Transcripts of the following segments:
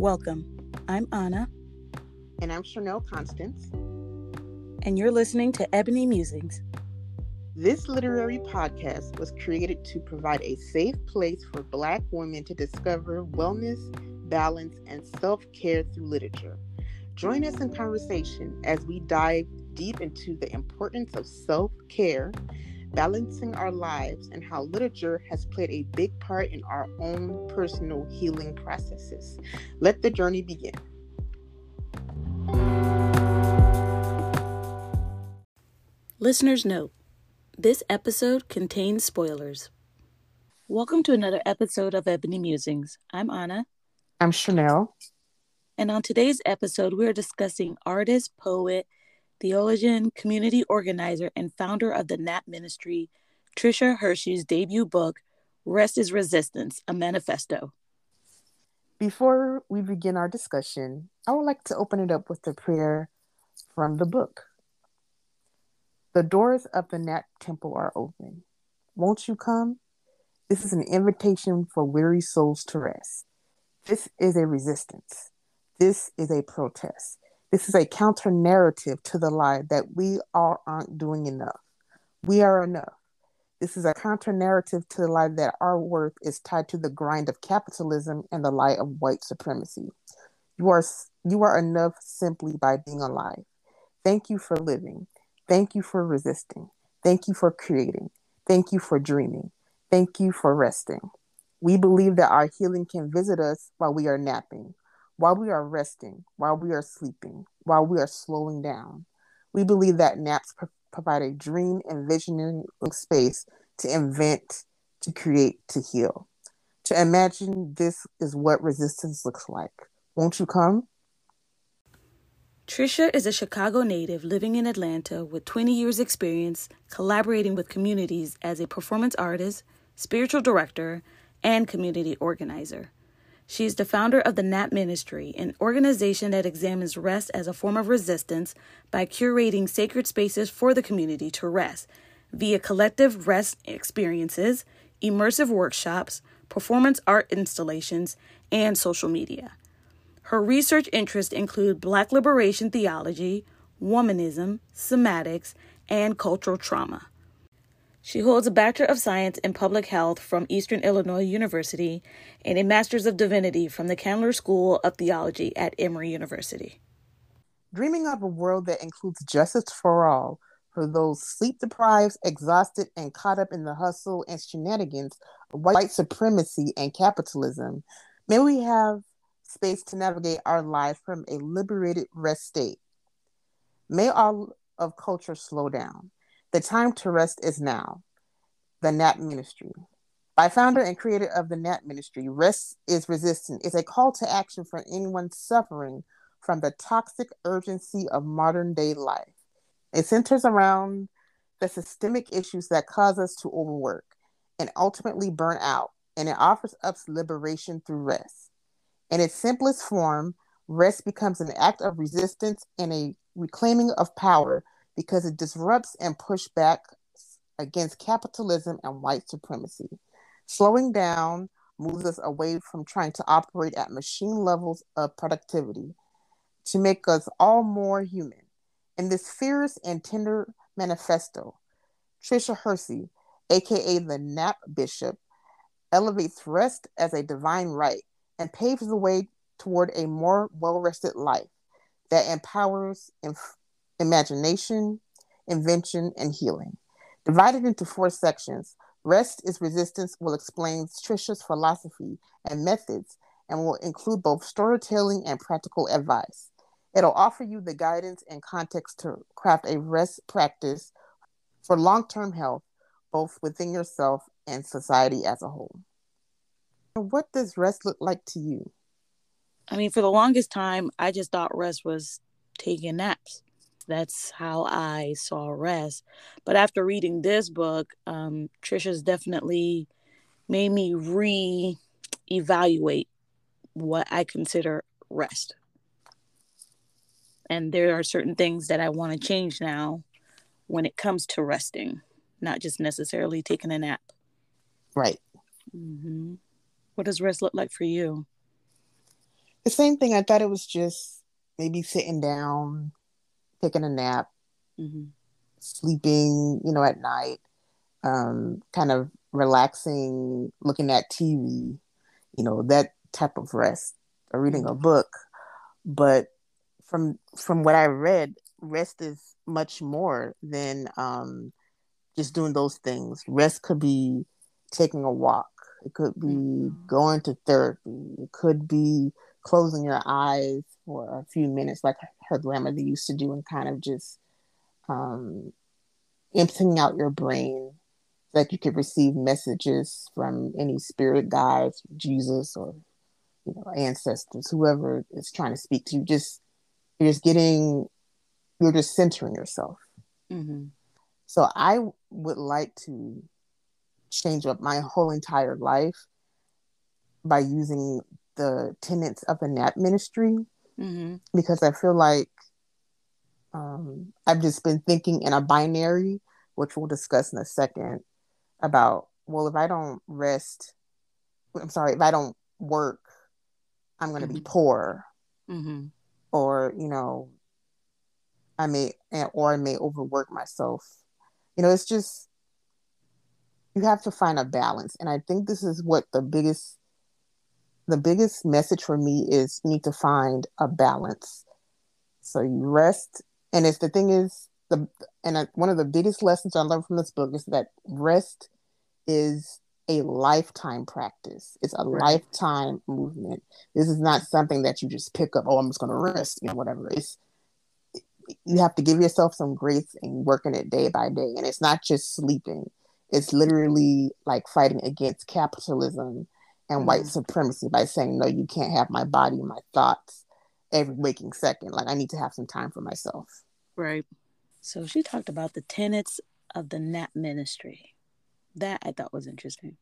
Welcome. I'm Anna. And I'm Chanel Constance. And you're listening to Ebony Musings. This literary podcast was created to provide a safe place for Black women to discover wellness, balance, and self care through literature. Join us in conversation as we dive deep into the importance of self care, balancing our lives, and how literature has played a big part in our own personal healing processes. Let the journey begin. Listeners, note this episode contains spoilers. Welcome to another episode of Ebony Musings. I'm Anna. I'm Chanel. And on today's episode, we're discussing artist, poet, theologian, community organizer, and founder of the NAP Ministry, Tricia Hershey's debut book, Rest is Resistance, a Manifesto. Before we begin our discussion, I would like to open it up with a prayer from the book. The doors of the Nap Temple are open. Won't you come? This is an invitation for weary souls to rest. This is a resistance. This is a protest. This is a counter narrative to the lie that we all aren't doing enough. We are enough. This is a counter narrative to the lie that our worth is tied to the grind of capitalism and the lie of white supremacy. You are you are enough simply by being alive. Thank you for living. Thank you for resisting. Thank you for creating. Thank you for dreaming. Thank you for resting. We believe that our healing can visit us while we are napping, while we are resting, while we are sleeping, while we are slowing down. We believe that naps pro- provide a dream and visionary space to invent, to create, to heal. To imagine this is what resistance looks like. Won't you come? Tricia is a Chicago native living in Atlanta with 20 years' experience collaborating with communities as a performance artist, spiritual director, and community organizer. She is the founder of the NAP Ministry, an organization that examines rest as a form of resistance by curating sacred spaces for the community to rest via collective rest experiences, immersive workshops, performance art installations, and social media. Her research interests include Black liberation theology, womanism, somatics, and cultural trauma. She holds a Bachelor of Science in Public Health from Eastern Illinois University and a Master's of Divinity from the Candler School of Theology at Emory University. Dreaming of a world that includes justice for all, for those sleep deprived, exhausted, and caught up in the hustle and shenanigans of white supremacy and capitalism, may we have space to navigate our lives from a liberated rest state. May all of culture slow down. The time to rest is now. The NAP Ministry. By founder and creator of the NAP Ministry, Rest is Resistant is a call to action for anyone suffering from the toxic urgency of modern day life. It centers around the systemic issues that cause us to overwork and ultimately burn out, and it offers us liberation through rest. In its simplest form, rest becomes an act of resistance and a reclaiming of power because it disrupts and push back against capitalism and white supremacy. Slowing down moves us away from trying to operate at machine levels of productivity to make us all more human. In this fierce and tender manifesto, Tricia Hersey, aka the Nap Bishop, elevates rest as a divine right and paves the way toward a more well rested life that empowers inf- imagination, invention, and healing. Divided into four sections, Rest is Resistance will explain Tricia's philosophy and methods and will include both storytelling and practical advice. It'll offer you the guidance and context to craft a rest practice for long term health, both within yourself and society as a whole. What does rest look like to you? I mean, for the longest time, I just thought rest was taking naps. That's how I saw rest. But after reading this book, um, Tricia's definitely made me re evaluate what I consider rest. And there are certain things that I want to change now when it comes to resting, not just necessarily taking a nap. Right. Mm-hmm. What does rest look like for you? The same thing. I thought it was just maybe sitting down, taking a nap, mm-hmm. sleeping, you know, at night, um, kind of relaxing, looking at TV, you know, that type of rest, or reading a mm-hmm. book. But from from what I read, rest is much more than um, just doing those things. Rest could be taking a walk. It could be mm-hmm. going to therapy. It could be closing your eyes for a few minutes, like her grandmother used to do, and kind of just um, emptying out your brain so that you could receive messages from any spirit guides, Jesus, or you know ancestors, whoever is trying to speak to you. Just you're just getting, you're just centering yourself. Mm-hmm. So I would like to change up my whole entire life by using the tenets of the nap ministry mm-hmm. because I feel like um, I've just been thinking in a binary, which we'll discuss in a second, about well, if I don't rest, I'm sorry, if I don't work, I'm going to mm-hmm. be poor, mm-hmm. or you know, I may or I may overwork myself. You know, it's just you have to find a balance, and I think this is what the biggest the biggest message for me is you need to find a balance. So you rest, and it's the thing is the and one of the biggest lessons I learned from this book is that rest is a lifetime practice. It's a right. lifetime movement. This is not something that you just pick up. Oh, I'm just going to rest, you know, whatever. It's you have to give yourself some grace and working it day by day. And it's not just sleeping. It's literally like fighting against capitalism and mm-hmm. white supremacy by saying, no, you can't have my body, my thoughts every waking second. Like I need to have some time for myself. Right. So she talked about the tenets of the NAP ministry. That I thought was interesting.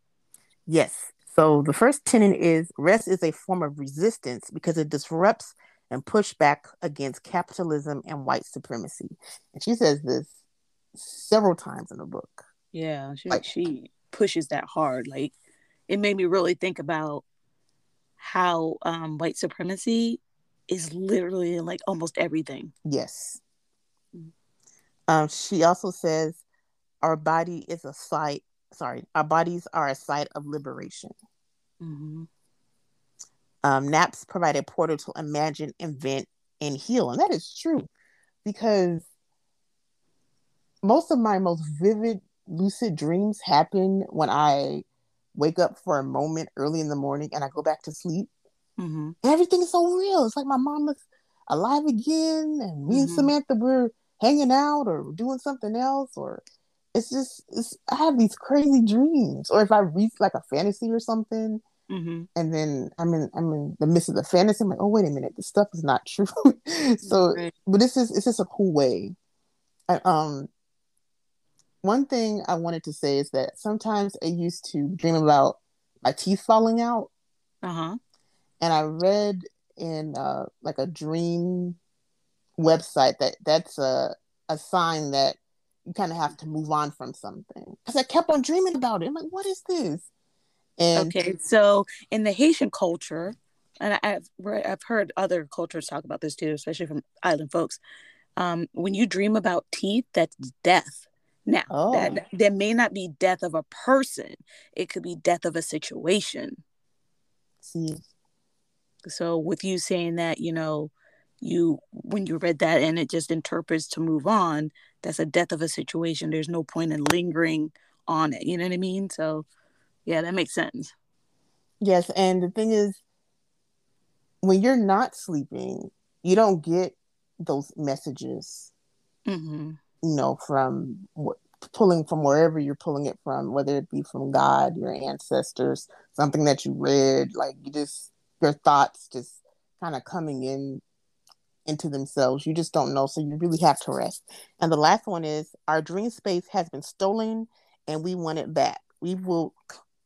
Yes. So the first tenet is rest is a form of resistance because it disrupts and push back against capitalism and white supremacy. And she says this several times in the book. Yeah, she like, she pushes that hard. Like it made me really think about how um, white supremacy is literally in like almost everything. Yes. Mm-hmm. Um, she also says our body is a site. Sorry, our bodies are a site of liberation. Mm-hmm. Um, naps provide a portal to imagine, invent, and heal, and that is true because most of my most vivid lucid dreams happen when I wake up for a moment early in the morning and I go back to sleep. Mm-hmm. everything's so real. It's like my mom is alive again, and me mm-hmm. and Samantha we're hanging out or doing something else, or it's just it's, I have these crazy dreams. Or if I read like a fantasy or something, mm-hmm. and then I'm in I'm in the midst of the fantasy, I'm like, oh wait a minute, this stuff is not true. so, right. but this is it's just a cool way. I, um, one thing I wanted to say is that sometimes I used to dream about my teeth falling out. Uh huh. And I read in uh, like a dream website that that's a a sign that you kind of have to move on from something. Because I kept on dreaming about it. I'm like, what is this? And okay, so in the Haitian culture, and I've I've heard other cultures talk about this too, especially from island folks. Um, when you dream about teeth, that's death. Now, oh. that there may not be death of a person; it could be death of a situation. See. So, with you saying that, you know, you when you read that and it just interprets to move on, that's a death of a situation. There's no point in lingering on it. You know what I mean? So, yeah, that makes sense. Yes, and the thing is, when you're not sleeping, you don't get those messages. Mm-hmm you know, from pulling from wherever you're pulling it from, whether it be from God, your ancestors, something that you read, like you just your thoughts just kind of coming in into themselves. You just don't know, so you really have to rest. And the last one is our dream space has been stolen and we want it back. We will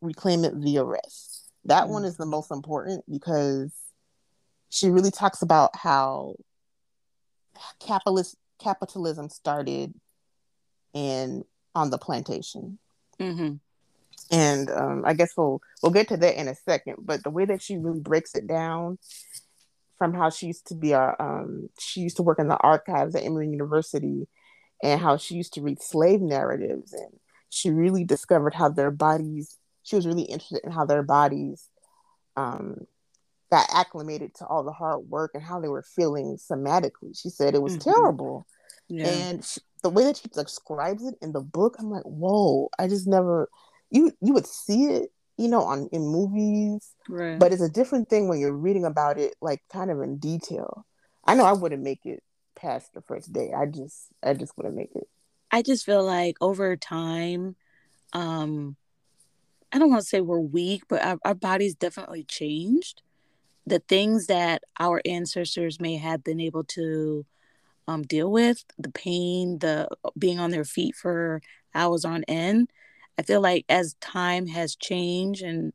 reclaim it via rest. That mm-hmm. one is the most important because she really talks about how capitalist capitalism started in on the plantation. Mm-hmm. And um, I guess we'll we'll get to that in a second. But the way that she really breaks it down from how she used to be a um, she used to work in the archives at Emory University, and how she used to read slave narratives, and she really discovered how their bodies. She was really interested in how their bodies um, got acclimated to all the hard work and how they were feeling somatically. She said it was mm-hmm. terrible, yeah. and she, the way that she describes it in the book, I'm like, whoa! I just never you you would see it you know, on in movies. Right. But it's a different thing when you're reading about it, like kind of in detail. I know I wouldn't make it past the first day. I just, I just wouldn't make it. I just feel like over time, um, I don't want to say we're weak, but our, our bodies definitely changed. The things that our ancestors may have been able to um, deal with, the pain, the being on their feet for hours on end, I feel like as time has changed and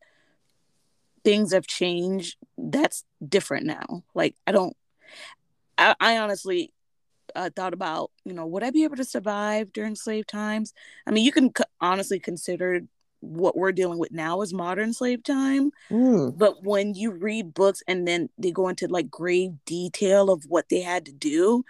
things have changed, that's different now. Like I don't, I, I honestly uh, thought about, you know, would I be able to survive during slave times? I mean, you can honestly consider what we're dealing with now is modern slave time. Mm. But when you read books and then they go into like grave detail of what they had to do,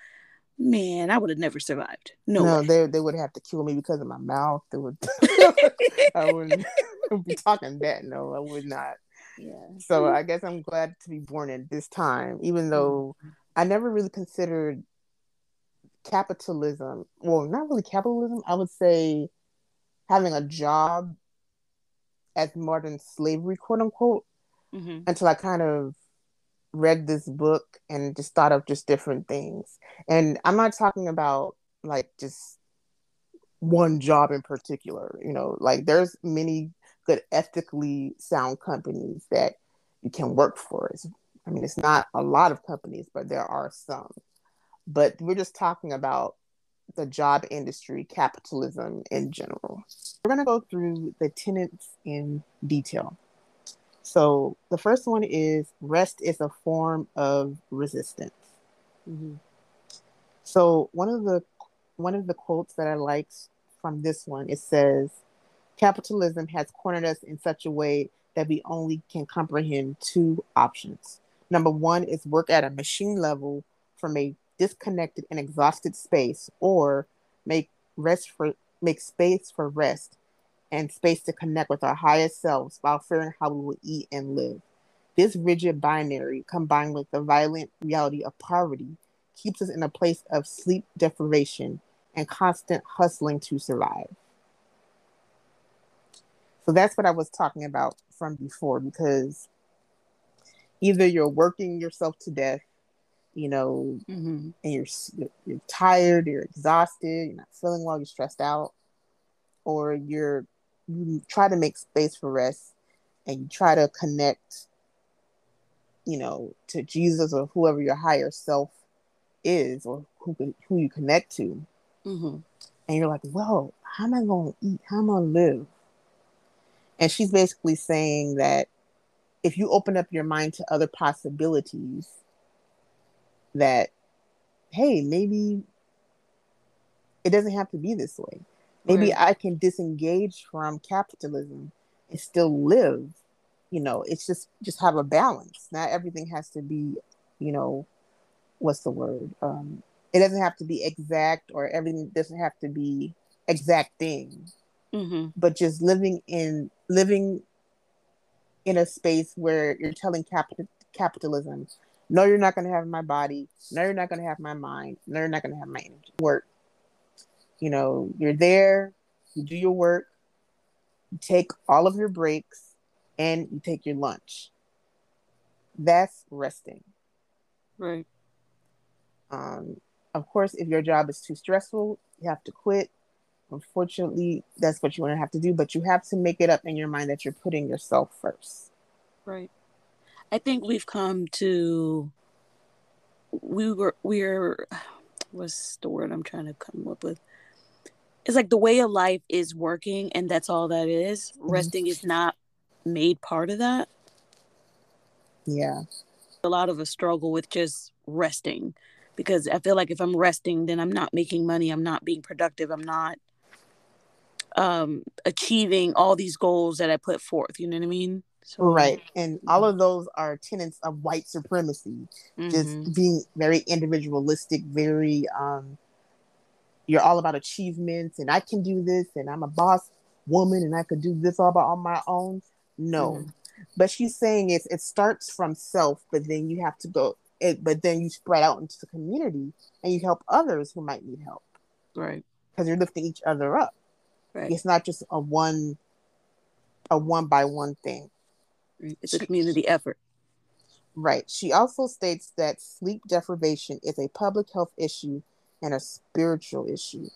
man, I would have never survived. No, no they they would have to kill me because of my mouth. They would. I wouldn't be talking that. No, I would not. Yeah. So I guess I'm glad to be born in this time, even though mm-hmm. I never really considered capitalism. Well, not really capitalism. I would say having a job as modern slavery, quote unquote, mm-hmm. until I kind of read this book and just thought of just different things. And I'm not talking about like just one job in particular, you know, like there's many good ethically sound companies that you can work for. It's, I mean, it's not a lot of companies, but there are some. But we're just talking about the job industry, capitalism in general. We're going to go through the tenets in detail. So the first one is rest is a form of resistance. Mm-hmm. So one of the one of the quotes that I liked from this one it says, "Capitalism has cornered us in such a way that we only can comprehend two options. Number one is work at a machine level from a disconnected and exhausted space, or make rest for make space for rest and space to connect with our highest selves while fearing how we will eat and live. This rigid binary, combined with the violent reality of poverty, keeps us in a place of sleep deprivation and constant hustling to survive. So that's what I was talking about from before because either you're working yourself to death, you know, mm-hmm. and you're you're tired, you're exhausted, you're not feeling well, you're stressed out, or you're you try to make space for rest and you try to connect you know to jesus or whoever your higher self is or who who you connect to mm-hmm. and you're like well how am i going to eat how am i going to live and she's basically saying that if you open up your mind to other possibilities that hey maybe it doesn't have to be this way Maybe right. I can disengage from capitalism and still live. You know, it's just just have a balance. Not everything has to be, you know, what's the word? Um, it doesn't have to be exact, or everything doesn't have to be exact thing. Mm-hmm. But just living in living in a space where you're telling capital capitalism, no, you're not going to have my body. No, you're not going to have my mind. No, you're not going to have my energy. Work you know, you're there, you do your work, you take all of your breaks, and you take your lunch. That's resting. Right. Um, of course, if your job is too stressful, you have to quit. Unfortunately, that's what you want to have to do, but you have to make it up in your mind that you're putting yourself first. Right. I think we've come to we were we're what's the word I'm trying to come up with? it's like the way of life is working and that's all that is. Mm-hmm. Resting is not made part of that. Yeah. A lot of us struggle with just resting because I feel like if I'm resting, then I'm not making money, I'm not being productive, I'm not um achieving all these goals that I put forth, you know what I mean? So, right. And all of those are tenets of white supremacy, mm-hmm. just being very individualistic, very, um, you're all about achievements and I can do this and I'm a boss woman and I could do this all by on my own. No. Mm-hmm. But she's saying it's, it starts from self, but then you have to go, it, but then you spread out into the community and you help others who might need help. Right. Because you're lifting each other up. Right. It's not just a one, a one by one thing. It's a community effort. Right. She also states that sleep deprivation is a public health issue and a spiritual issue.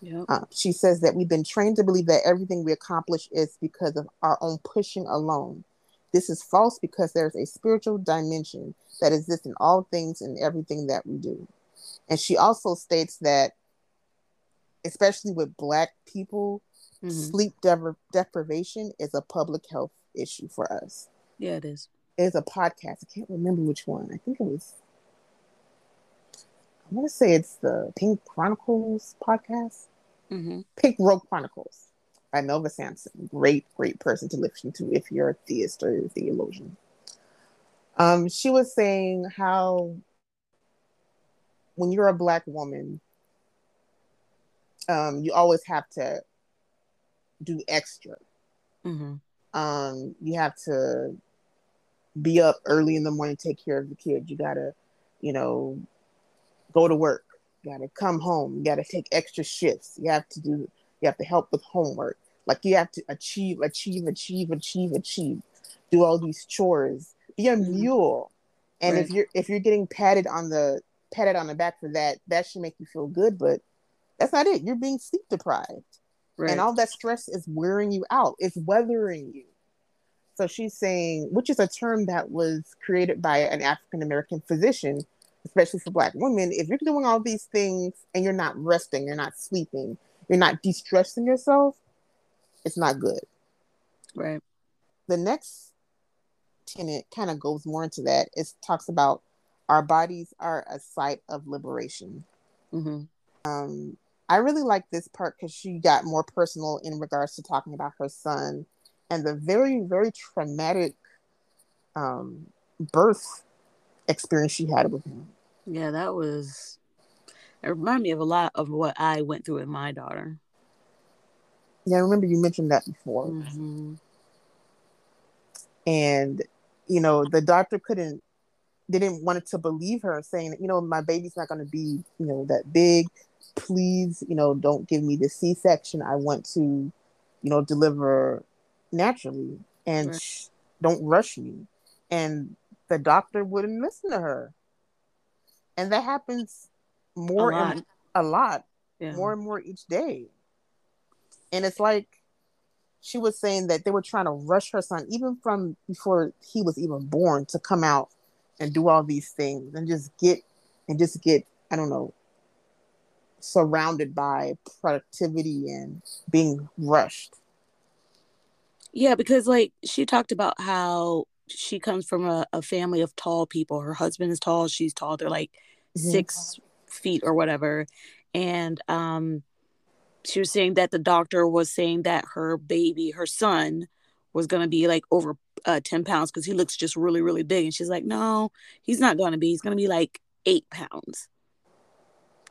Yep. Uh, she says that we've been trained to believe that everything we accomplish is because of our own pushing alone. This is false because there's a spiritual dimension that exists in all things and everything that we do. And she also states that, especially with Black people, mm-hmm. sleep deprivation is a public health issue for us. Yeah, it is. It's a podcast. I can't remember which one. I think it was. I want to say it's the Pink Chronicles podcast. Mm-hmm. Pink Robe Chronicles by Melva Sampson. Great, great person to listen to if you're a theist or a theologian. Um, she was saying how when you're a black woman, um, you always have to do extra. Mm-hmm. Um, you have to be up early in the morning, take care of the kids. You gotta, you know, go to work. You gotta come home. You gotta take extra shifts. You have to do. You have to help with homework. Like you have to achieve, achieve, achieve, achieve, achieve. Do all these chores. Be a mm-hmm. mule. And right. if you're if you're getting patted on the patted on the back for that, that should make you feel good. But that's not it. You're being sleep deprived. Right. And all that stress is wearing you out. It's weathering you. So she's saying, which is a term that was created by an African American physician, especially for Black women. If you're doing all these things and you're not resting, you're not sleeping, you're not de stressing yourself, it's not good. Right. The next tenet kind of goes more into that. It talks about our bodies are a site of liberation. Mm-hmm. Um, I really like this part because she got more personal in regards to talking about her son and the very, very traumatic um, birth experience she had with him. Yeah, that was. It reminded me of a lot of what I went through with my daughter. Yeah, I remember you mentioned that before. Mm-hmm. And, you know, the doctor couldn't, didn't want to believe her, saying, you know, my baby's not going to be, you know, that big please, you know, don't give me the C section. I want to, you know, deliver naturally and right. sh- don't rush me. And the doctor wouldn't listen to her. And that happens more a lot, and, a lot yeah. more and more each day. And it's like she was saying that they were trying to rush her son, even from before he was even born, to come out and do all these things and just get and just get, I don't know, surrounded by productivity and being rushed. Yeah, because like she talked about how she comes from a, a family of tall people. Her husband is tall, she's tall. They're like mm-hmm. six feet or whatever. And um she was saying that the doctor was saying that her baby, her son, was gonna be like over uh, 10 pounds because he looks just really, really big. And she's like, no, he's not gonna be. He's gonna be like eight pounds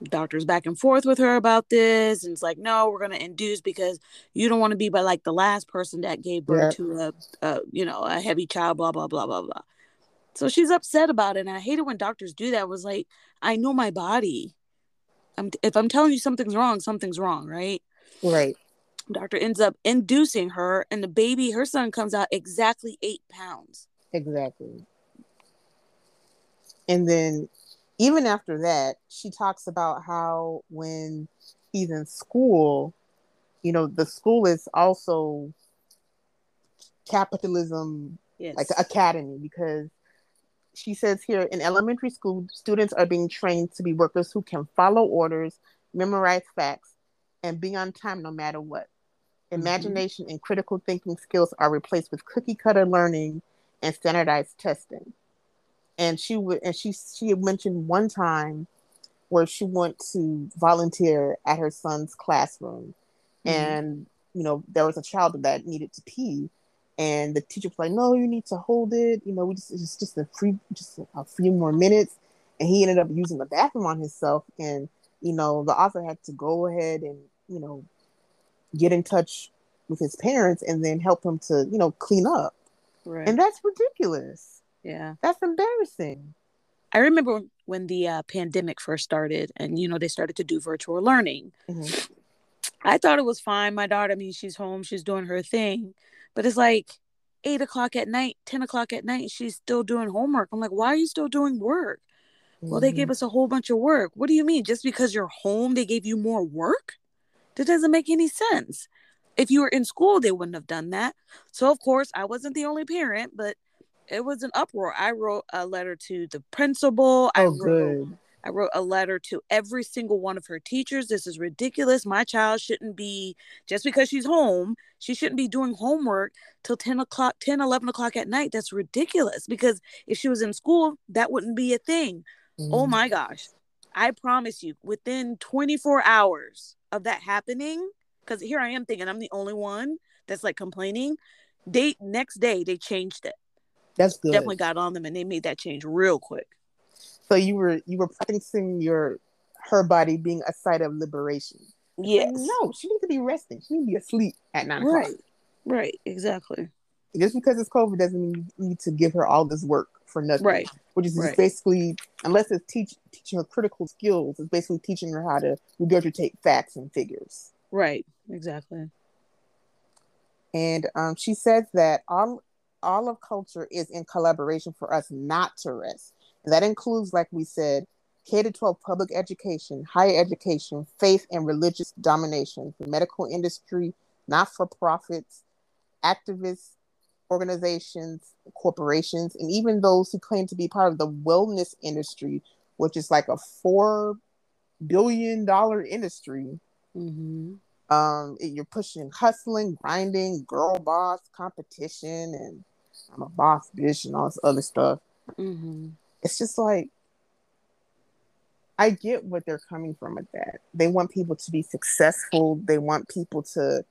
doctors back and forth with her about this and it's like no we're going to induce because you don't want to be by like the last person that gave birth yeah. to a, a, you know a heavy child blah blah blah blah blah. So she's upset about it and i hate it when doctors do that. It was like i know my body. I'm, if i'm telling you something's wrong something's wrong right? Right. Doctor ends up inducing her and the baby her son comes out exactly eight pounds. Exactly. And then even after that, she talks about how when he's in school, you know, the school is also capitalism yes. like academy because she says here in elementary school students are being trained to be workers who can follow orders memorize facts and be on time no matter what mm-hmm. imagination mm-hmm. and critical thinking skills are replaced with cookie cutter learning and standardized testing and she would and she she had mentioned one time where she went to volunteer at her son's classroom mm-hmm. and you know there was a child that needed to pee and the teacher was like, "No, you need to hold it. You know, we just it's just a free, just a few more minutes." And he ended up using the bathroom on himself, and you know, the author had to go ahead and you know get in touch with his parents and then help him to you know clean up. Right. And that's ridiculous. Yeah, that's embarrassing. I remember when the uh, pandemic first started, and you know they started to do virtual learning. Mm-hmm. I thought it was fine. My daughter, I mean, she's home, she's doing her thing but it's like eight o'clock at night, 10 o'clock at night, she's still doing homework. I'm like, why are you still doing work? Mm-hmm. Well, they gave mm-hmm. us a whole bunch of work. What do you mean? Just because you're home, they gave you more work? That doesn't make any sense. If you were in school, they wouldn't have done that. So, of course, I wasn't the only parent, but it was an uproar. I wrote a letter to the principal. Oh, I wrote, good. I wrote a letter to every single one of her teachers. This is ridiculous. My child shouldn't be, just because she's home, she shouldn't be doing homework till 10 o'clock, 10, 11 o'clock at night. That's ridiculous because if she was in school, that wouldn't be a thing. Mm. Oh my gosh. I promise you, within 24 hours of that happening, because here I am thinking I'm the only one that's like complaining. They next day they changed it. That's good. Definitely got on them and they made that change real quick. So you were you were practicing your her body being a site of liberation. Yes. no, she needs to be resting. She needs to be asleep at nine right. o'clock. Right. Exactly. Just because it's COVID doesn't mean you need to give her all this work for nothing. Right. Which is right. basically, unless it's teach teaching her critical skills, it's basically teaching her how to regurgitate facts and figures. Right. Exactly. And um, she says that all all of culture is in collaboration for us not to rest. And that includes, like we said, K 12 public education, higher education, faith and religious domination, the medical industry, not for profits, activists, organizations, corporations, and even those who claim to be part of the wellness industry, which is like a four billion dollar industry. Mm-hmm. Um, you're pushing hustling, grinding, girl boss competition, and I'm a boss bitch and all this other stuff. Mm-hmm it's just like I get what they're coming from with that. They want people to be successful. They want people to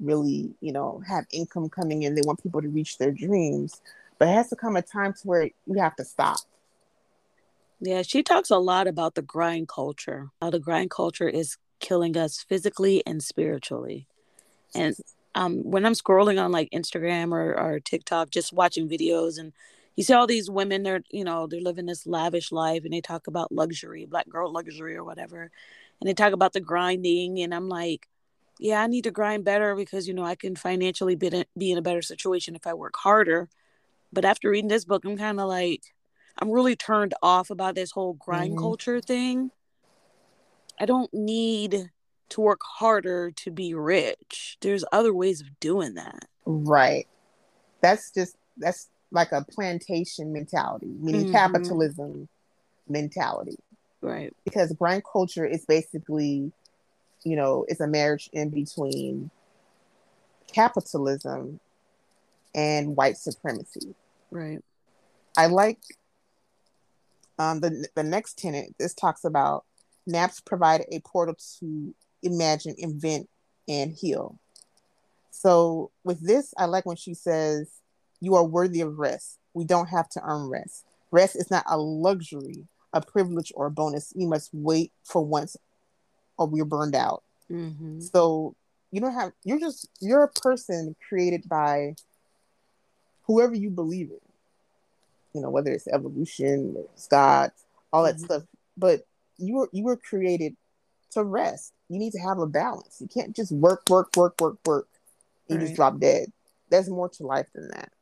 really, you know, have income coming in. They want people to reach their dreams. But it has to come a time to where you have to stop. Yeah, she talks a lot about the grind culture. How the grind culture is killing us physically and spiritually. And um, when I'm scrolling on like Instagram or, or TikTok, just watching videos and you see all these women they're you know they're living this lavish life and they talk about luxury black girl luxury or whatever and they talk about the grinding and i'm like yeah i need to grind better because you know i can financially be in, be in a better situation if i work harder but after reading this book i'm kind of like i'm really turned off about this whole grind mm-hmm. culture thing i don't need to work harder to be rich there's other ways of doing that right that's just that's like a plantation mentality, meaning mm-hmm. capitalism mentality. Right. Because grind culture is basically, you know, it's a marriage in between capitalism and white supremacy. Right. I like um, the the next tenant. This talks about naps provide a portal to imagine, invent, and heal. So with this, I like when she says you are worthy of rest. We don't have to earn rest. Rest is not a luxury, a privilege, or a bonus. You must wait for once or we're burned out. Mm-hmm. So you don't have, you're just, you're a person created by whoever you believe in. You know, whether it's evolution, it's God, all that mm-hmm. stuff. But you were, you were created to rest. You need to have a balance. You can't just work, work, work, work, work. You right. just drop dead. There's more to life than that.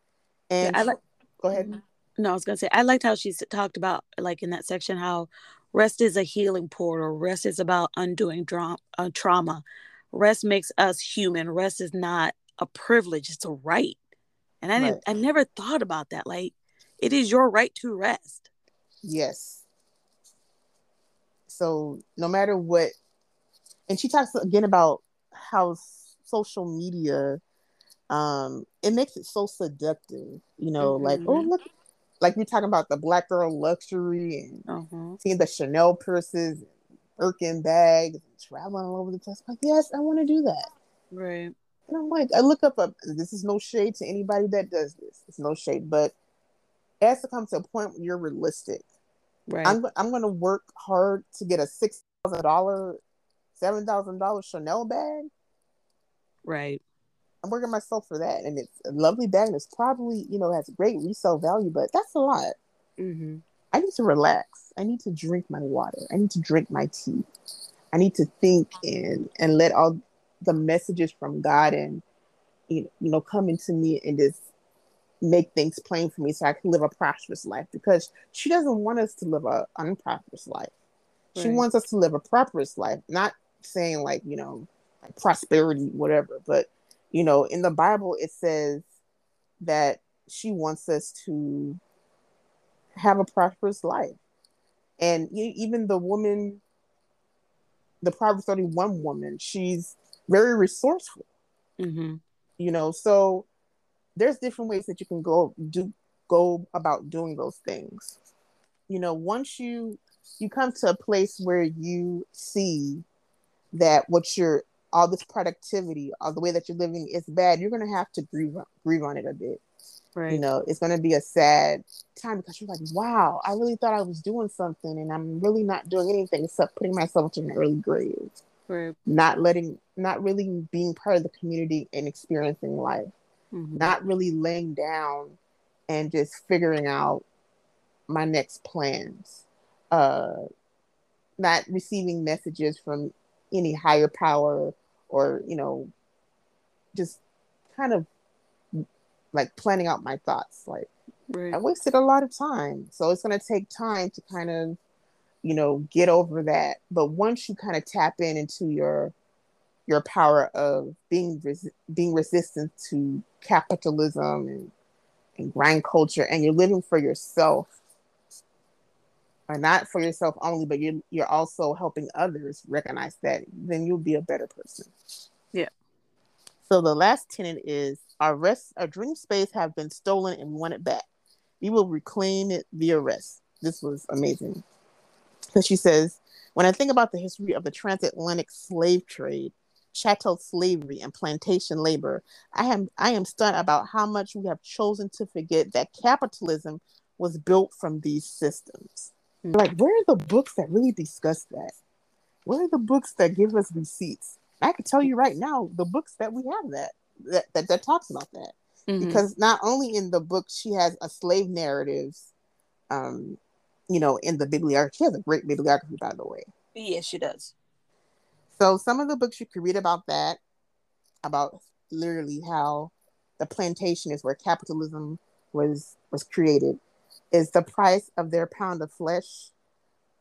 And yeah, I like. Go ahead. No, I was gonna say I liked how she talked about like in that section how rest is a healing portal. Rest is about undoing dra- uh, trauma. Rest makes us human. Rest is not a privilege; it's a right. And I didn't. I never thought about that. Like, it is your right to rest. Yes. So no matter what, and she talks again about how social media um it makes it so seductive you know mm-hmm. like oh mm-hmm. look like we're talking about the black girl luxury and uh-huh. seeing the chanel purses birkin bags and traveling all over the place like yes i want to do that right And I'm like, I look up, a, this is no shade to anybody that does this. It's no shade, but it has to come to a point where you're realistic. Right. I'm, I'm going to work hard to get a $6,000, $7,000 Chanel bag. Right. I'm working myself for that. And it's a lovely bag and it's probably, you know, has great resale value, but that's a lot. Mm-hmm. I need to relax. I need to drink my water. I need to drink my tea. I need to think and and let all the messages from God and you know come into me and just make things plain for me so I can live a prosperous life because she doesn't want us to live a unprosperous life. Right. She wants us to live a prosperous life, not saying like, you know, like prosperity, whatever, but you know, in the Bible it says that she wants us to have a prosperous life. And even the woman, the Proverbs 31 woman, she's very resourceful. Mm-hmm. You know, so there's different ways that you can go do go about doing those things. You know, once you you come to a place where you see that what you're all this productivity, all the way that you're living is bad, you're gonna have to grieve grieve on it a bit. Right. You know, it's going to be a sad time because you're like, wow, I really thought I was doing something and I'm really not doing anything except putting myself in an early grave. Right. Not letting, not really being part of the community and experiencing life. Mm-hmm. Not really laying down and just figuring out my next plans. Uh, not receiving messages from any higher power or, you know, just kind of like planning out my thoughts. Like right. I wasted a lot of time. So it's gonna take time to kind of, you know, get over that. But once you kind of tap in into your your power of being res- being resistant to capitalism and, and grind culture and you're living for yourself or not for yourself only but you're you're also helping others recognize that then you'll be a better person yeah so the last tenant is our rest, our dream space have been stolen and we want it back. We will reclaim it via rest. This was amazing. Because she says, when I think about the history of the transatlantic slave trade, chattel slavery, and plantation labor, I am I am stunned about how much we have chosen to forget that capitalism was built from these systems. Mm-hmm. Like, where are the books that really discuss that? Where are the books that give us receipts? I can tell you right now, the books that we have that that that, that talks about that. Mm-hmm. Because not only in the book she has a slave narratives, um, you know, in the bibliography. She has a great bibliography, by the way. Yes, she does. So some of the books you could read about that, about literally how the plantation is where capitalism was was created, is the price of their pound of flesh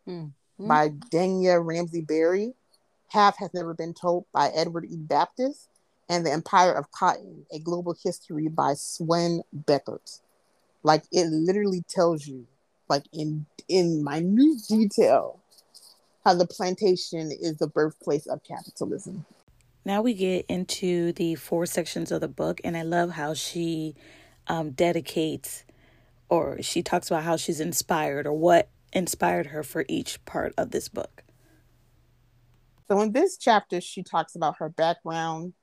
mm-hmm. by Daina Ramey Berry. Half Has Never Been Told by Edward E. Baptist, and The Empire of Cotton, A Global History by Sven Beckert. Like it literally tells you, like in in minute detail, how the plantation is the birthplace of capitalism. Now we get into the four sections of the book, and I love how she um, dedicates or she talks about how she's inspired or what inspired her for each part of this book. So in this chapter, she talks about her background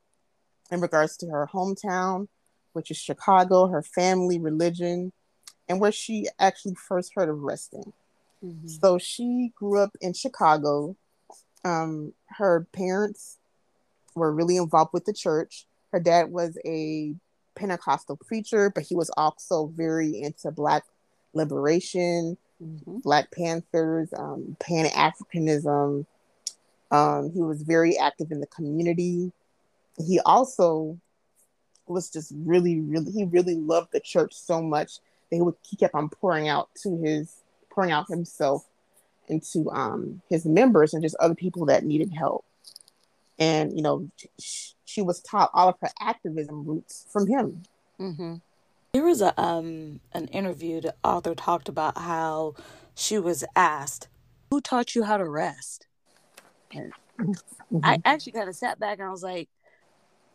in regards to her hometown, which is Chicago, her family, religion, and where she actually first heard of resting. Mm-hmm. So she grew up in Chicago. Um, her parents were really involved with the church. Her dad was a Pentecostal preacher, but he was also very into Black liberation, mm-hmm. Black Panthers, um, Pan Africanism, um, he was very active in the community. He also was just really, really, he really loved the church so much that he would he kept on pouring out to his pouring out himself into um, his members and just other people that needed help. And you know, she was taught all of her activism roots from him. Mm-hmm. There was a um an interview. The author talked about how she was asked, "Who taught you how to rest?" Mm-hmm. I actually kind of sat back and I was like,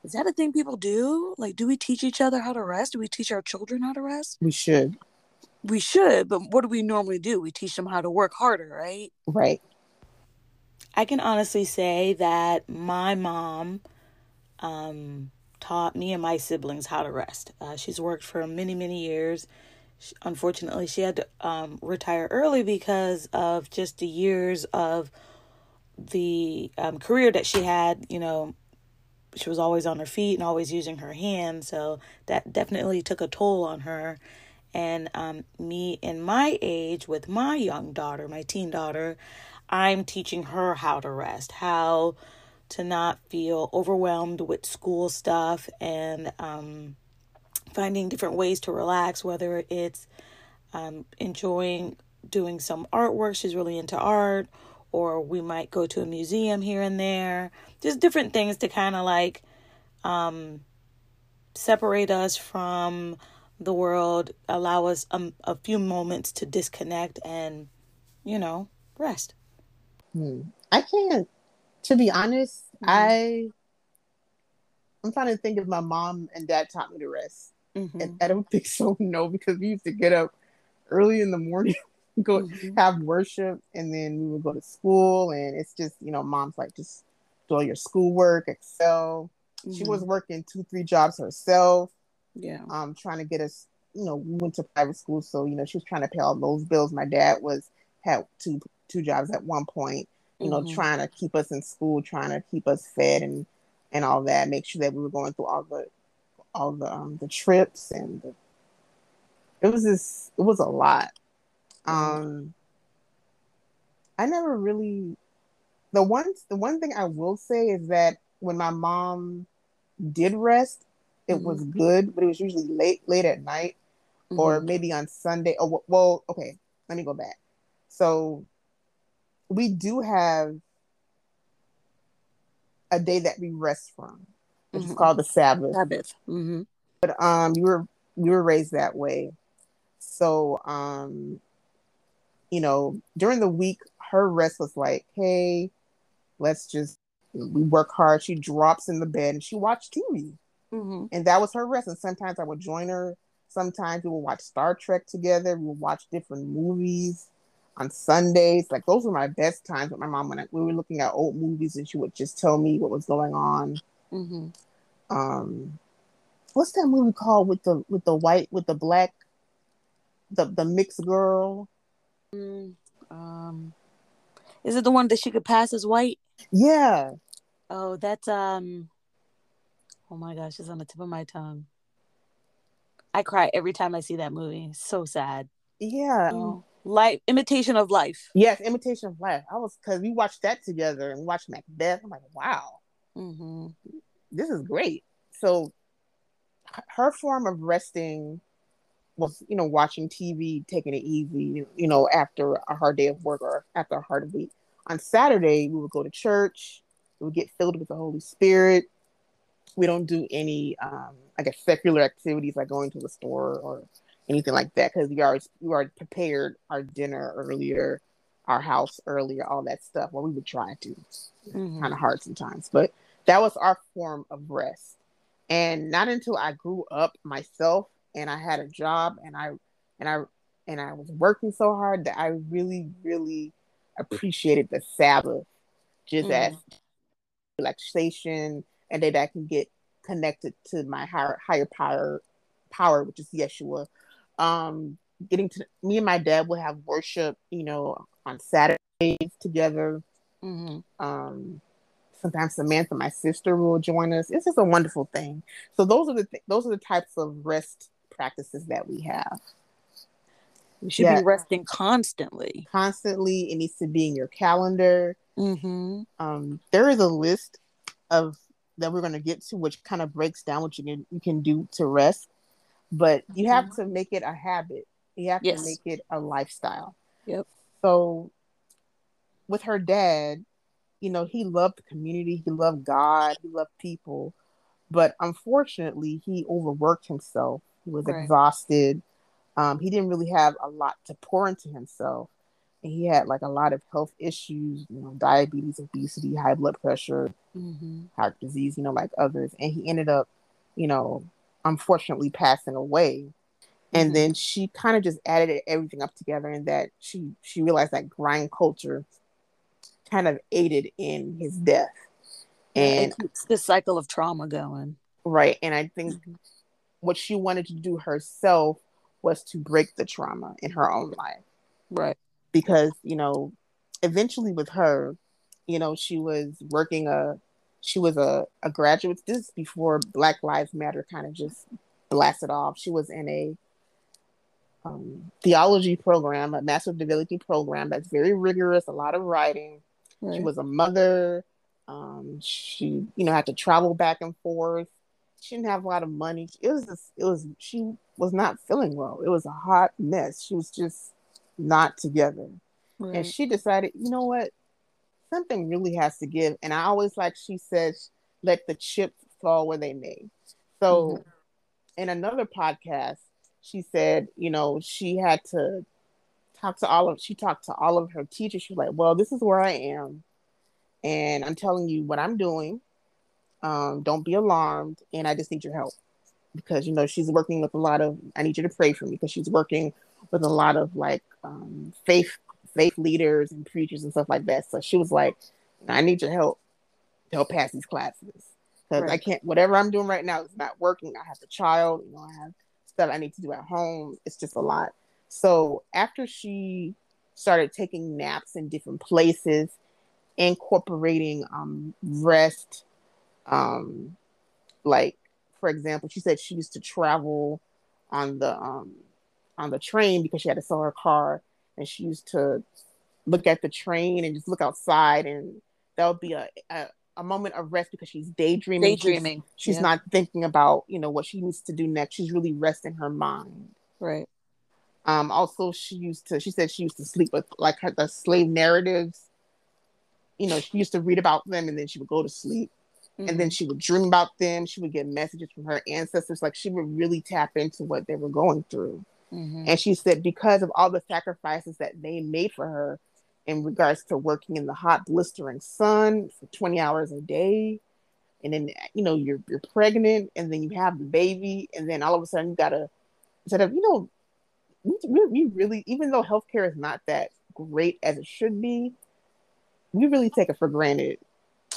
is that a thing people do? Like, do we teach each other how to rest? Do we teach our children how to rest? We should. We should, but what do we normally do? We teach them how to work harder, right? Right. I can honestly say that my mom um, taught me and my siblings how to rest. Uh, she's worked for many, many years. She, unfortunately, she had to um, retire early because of just the years of the um, career that she had. You know, she was always on her feet and always using her hands, so that definitely took a toll on her. And um, me in my age with my young daughter, my teen daughter, I'm teaching her how to rest, how to not feel overwhelmed with school stuff and um, finding different ways to relax, whether it's um, enjoying doing some artwork. She's really into art, or we might go to a museum here and there. Just different things to kind of like um, separate us from the world, allow us a, a few moments to disconnect and, you know, rest. Hmm. I can't to be honest, mm-hmm. I I'm trying to think if my mom and dad taught me to rest. Mm-hmm. And I don't think so, no, because we used to get up early in the morning, go mm-hmm. have worship, and then we would go to school. And it's just, you know, mom's like, just do all your schoolwork, excel. Mm-hmm. She was mm-hmm. working two, three jobs herself. Yeah. Um, trying to get us, you know, we went to private school. So, you know, she was trying to pay all those bills. My dad was had two two jobs at one point you know, mm-hmm. trying to keep us in school, trying to keep us fed and and all that, make sure that we were going through all the all the um, the trips and the, it was just it was a lot. Um I never really the one the one thing I will say is that when my mom did rest, it mm-hmm. was good, but it was usually late late at night mm-hmm. or maybe on Sunday. Oh well, okay, let me go back. So we do have a day that we rest from, which mm-hmm. is called the Sabbath. Sabbath. Mm-hmm. But um, you were you were raised that way, so um, you know, during the week, her rest was like, hey, let's just we work hard. She drops in the bed and she watched TV, mm-hmm. and that was her rest. And sometimes I would join her. Sometimes we would watch Star Trek together. We would watch different movies on Sundays. Like those were my best times with my mom when I, we were looking at old movies, and she would just tell me what was going on. Mm-hmm. Um, what's that movie called with the with the white with the black, the the mixed girl? Mm, um, is it the one that she could pass as white? Yeah. Oh, that's um. Oh my gosh, it's on the tip of my tongue. I cry every time I see that movie. So sad. Yeah. Oh life imitation of life. Yes imitation of life. I was because we watched that together and watched macbeth. I'm like wow. Mm-hmm. this is great. So her form of resting was you know watching tv taking it easy you know after a hard day of work or after a hard week. On saturday we would go to church. We would get filled with the holy spirit. We don't do any um i guess secular activities like going to the store or anything like that because we are we already prepared our dinner earlier, our house earlier, all that stuff. Well, we would try to. Mm-hmm. Kind of hard sometimes, but that was our form of rest. And not until I grew up myself and I had a job and I and I and I was working so hard that I really, really appreciated the Sabbath just mm-hmm. as relaxation and that I can get connected to my higher higher power power, which is Yeshua, um, getting to me and my dad would have worship, you know, on Saturdays together. Mm-hmm. Um, sometimes Samantha, my sister, will join us. It's just a wonderful thing. So those are the th- those are the types of rest practices that we have. You should yeah. be resting constantly. Constantly, it needs to be in your calendar. Mm-hmm. Um, there is a list of that we're going to get to, which kind of breaks down what you can you can do to rest but you have mm-hmm. to make it a habit. You have yes. to make it a lifestyle. Yep. So with her dad, you know, he loved the community, he loved God, he loved people, but unfortunately, he overworked himself. He was right. exhausted. Um, he didn't really have a lot to pour into himself. And he had like a lot of health issues, you know, diabetes, obesity, high blood pressure, mm-hmm. heart disease, you know, like others. And he ended up, you know, unfortunately passing away. And mm-hmm. then she kind of just added everything up together, and that she she realized that grind culture kind of aided in his death. And it's the cycle of trauma going. Right. And I think mm-hmm. what she wanted to do herself was to break the trauma in her own life. Right. Because, you know, eventually with her, you know, she was working a she was a, a graduate this before Black Lives Matter kind of just blasted off. She was in a um, theology program, a master's divinity program that's very rigorous, a lot of writing. Right. She was a mother. Um, she, you know, had to travel back and forth. She didn't have a lot of money. It was just, it was, she was not feeling well. It was a hot mess. She was just not together. Right. And she decided, you know what? Something really has to give. And I always like she says, let the chips fall where they may. So mm-hmm. in another podcast, she said, you know, she had to talk to all of she talked to all of her teachers. She was like, Well, this is where I am. And I'm telling you what I'm doing. Um, don't be alarmed. And I just need your help. Because, you know, she's working with a lot of I need you to pray for me because she's working with a lot of like um, faith faith leaders and preachers and stuff like that. So she was like, I need your help to help pass these classes. Because right. I can't whatever I'm doing right now is not working. I have a child, you know, I have stuff I need to do at home. It's just a lot. So after she started taking naps in different places, incorporating um, rest, um, like for example, she said she used to travel on the um, on the train because she had to sell her car, and she used to look at the train and just look outside, and that would be a, a a moment of rest because she's daydreaming. Daydreaming. She's, she's yeah. not thinking about you know what she needs to do next. She's really resting her mind. Right. Um. Also, she used to. She said she used to sleep with like her the slave narratives. You know, she used to read about them and then she would go to sleep. Mm-hmm. And then mm-hmm. she would dream about them. She would get messages from her ancestors. Like she would really tap into what they were going through. Mm-hmm. And she said because of all the sacrifices that they made for her, in regards to working in the hot, blistering sun for 20 hours a day. And then, you know, you're, you're pregnant and then you have the baby. And then all of a sudden you got to, instead of, you know, we, we really, even though healthcare is not that great as it should be, we really take it for granted.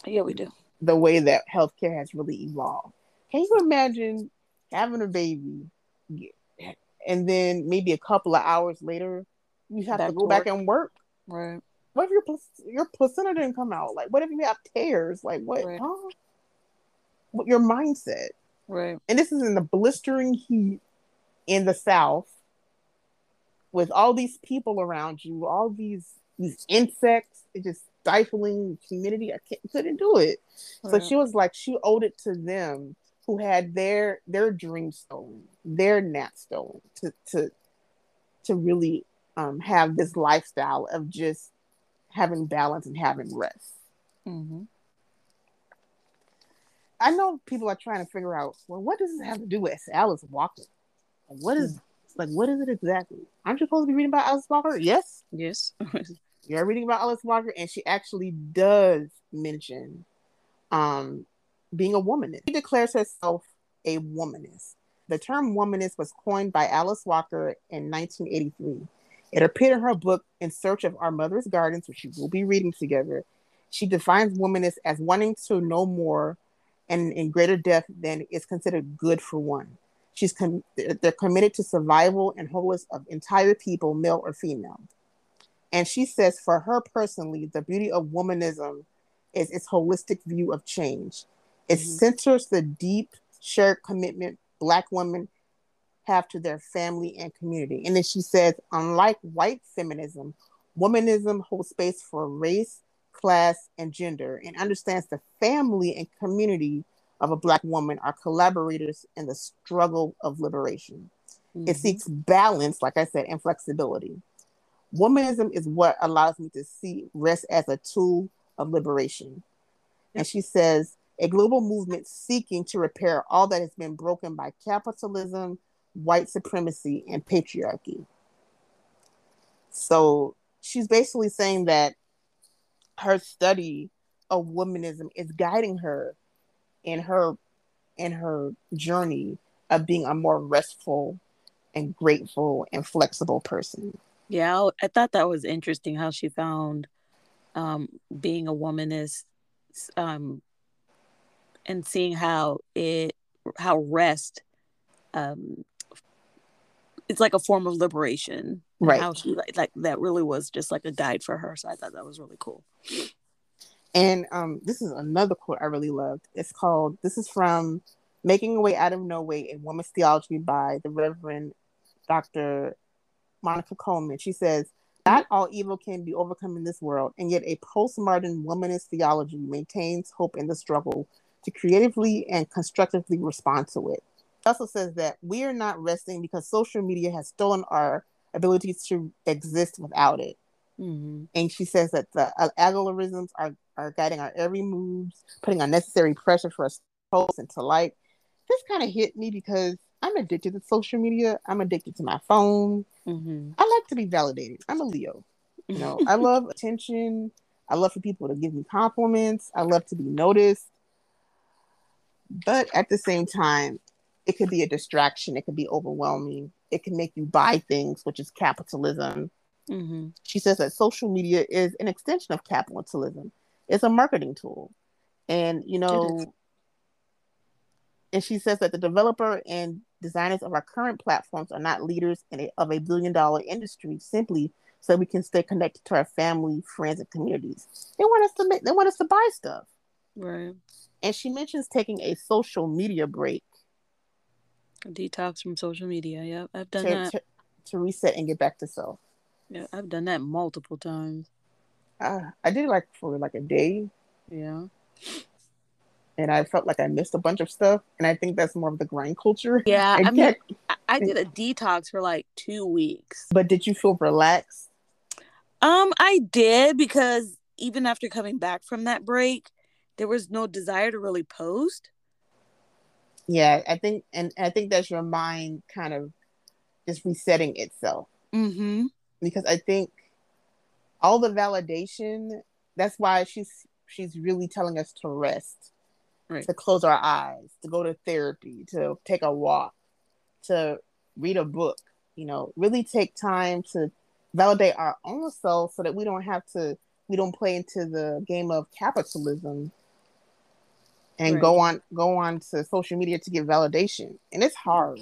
Yeah, we do. The way that healthcare has really evolved. Can you imagine having a baby and then maybe a couple of hours later, you have back to go to back and work? Right. What if your your placenta didn't come out? Like, what if you have tears? Like, what? Right. Huh? What your mindset? Right. And this is in the blistering heat in the South, with all these people around you, all these these insects, it just stifling humidity. I couldn't do it. Right. So she was like, she owed it to them who had their their dream stolen, their nap stolen, to to to really um, have this lifestyle of just having balance and having rest. Mm-hmm. I know people are trying to figure out, well, what does this have to do with Alice Walker? What is like what is it exactly? Aren't you supposed to be reading about Alice Walker? Yes. Yes. You're reading about Alice Walker, and she actually does mention um being a womanist. She declares herself a womanist. The term womanist was coined by Alice Walker in 1983. It appeared in her book, In Search of Our Mother's Gardens, which we will be reading together. She defines womanist as wanting to know more and in greater depth than is considered good for one. She's com- they're committed to survival and wholeness of entire people, male or female. And she says, for her personally, the beauty of womanism is its holistic view of change. It mm-hmm. centers the deep shared commitment Black women have to their family and community. And then she says, unlike white feminism, womanism holds space for race, class, and gender and understands the family and community of a Black woman are collaborators in the struggle of liberation. Mm-hmm. It seeks balance, like I said, and flexibility. Womanism is what allows me to see rest as a tool of liberation. And she says, a global movement seeking to repair all that has been broken by capitalism, white supremacy and patriarchy. So she's basically saying that her study of womanism is guiding her in her in her journey of being a more restful and grateful and flexible person. Yeah, I thought that was interesting how she found um, being a womanist um, and seeing how it how rest um it's like a form of liberation Right. how she like, like that really was just like a guide for her so i thought that was really cool And um, this is another quote I really loved. It's called, this is from Making a Way Out of No Way in Womanist Theology by the Reverend Dr. Monica Coleman. She says, Not all evil can be overcome in this world, and yet a postmodern womanist theology maintains hope in the struggle to creatively and constructively respond to it. It also says that we are not resting because social media has stolen our ability to exist without it mm-hmm. and she says that the algorithms are, are guiding our every moves, putting unnecessary pressure for us to post and to like. This kind of hit me because I'm addicted to social media. I'm addicted to my phone. Mm-hmm. I like to be validated. I'm a Leo. You know, I love attention. I love for people to give me compliments. I love to be noticed. But at the same time, it could be a distraction. It could be overwhelming. It can make you buy things, which is capitalism Mm-hmm. she says that social media is an extension of capitalism. It's a marketing tool. And, you know, and she says that the developer and designers of our current platforms are not leaders in a, of a billion dollar industry simply so we can stay connected to our family, friends, and communities. They want us to make, they want us to buy stuff. right And she mentions taking a social media break A detox from social media yeah i've done to, that to, to reset and get back to self. yeah i've done that multiple times Uh, I did it like for like a day, yeah and I felt like I missed a bunch of stuff. And I think that's more of the grind culture. yeah And i mean I, I did a detox for like two weeks But did you feel relaxed? um i did because even after coming back from that break there was no desire to really post Yeah, I think, and I think that's your mind kind of just resetting itself mm-hmm because I think all the validation. That's why she's she's really telling us to rest, Right. to close our eyes, to go to therapy, to take a walk, to read a book. You know, really take time to validate our own self so that we don't have to we don't play into the game of capitalism and Right. go on go on to social media to get validation. And it's hard.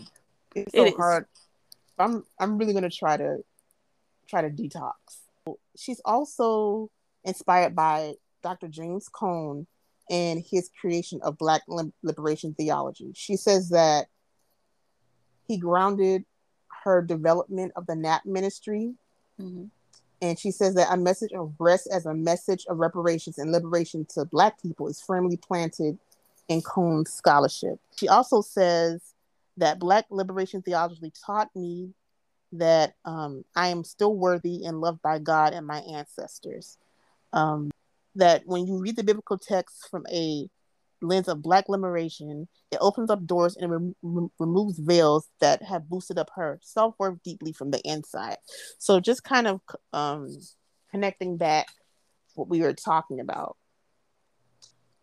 It's so It hard. I'm i'm really going to try to try to detox. She's also inspired by dr james cone and his creation of black liberation theology. She says that he grounded her development of the nap ministry mm-hmm. And she says that a message of rest as a message of reparations and liberation to Black people is firmly planted in Cone's scholarship. She also says that Black liberation theology taught me that um, I am still worthy and loved by God and my ancestors. Um, that when you read the biblical text from a lens of Black liberation, it opens up doors and rem- rem- removes veils that have boosted up her self worth deeply from the inside. So just kind of um, connecting back what we were talking about.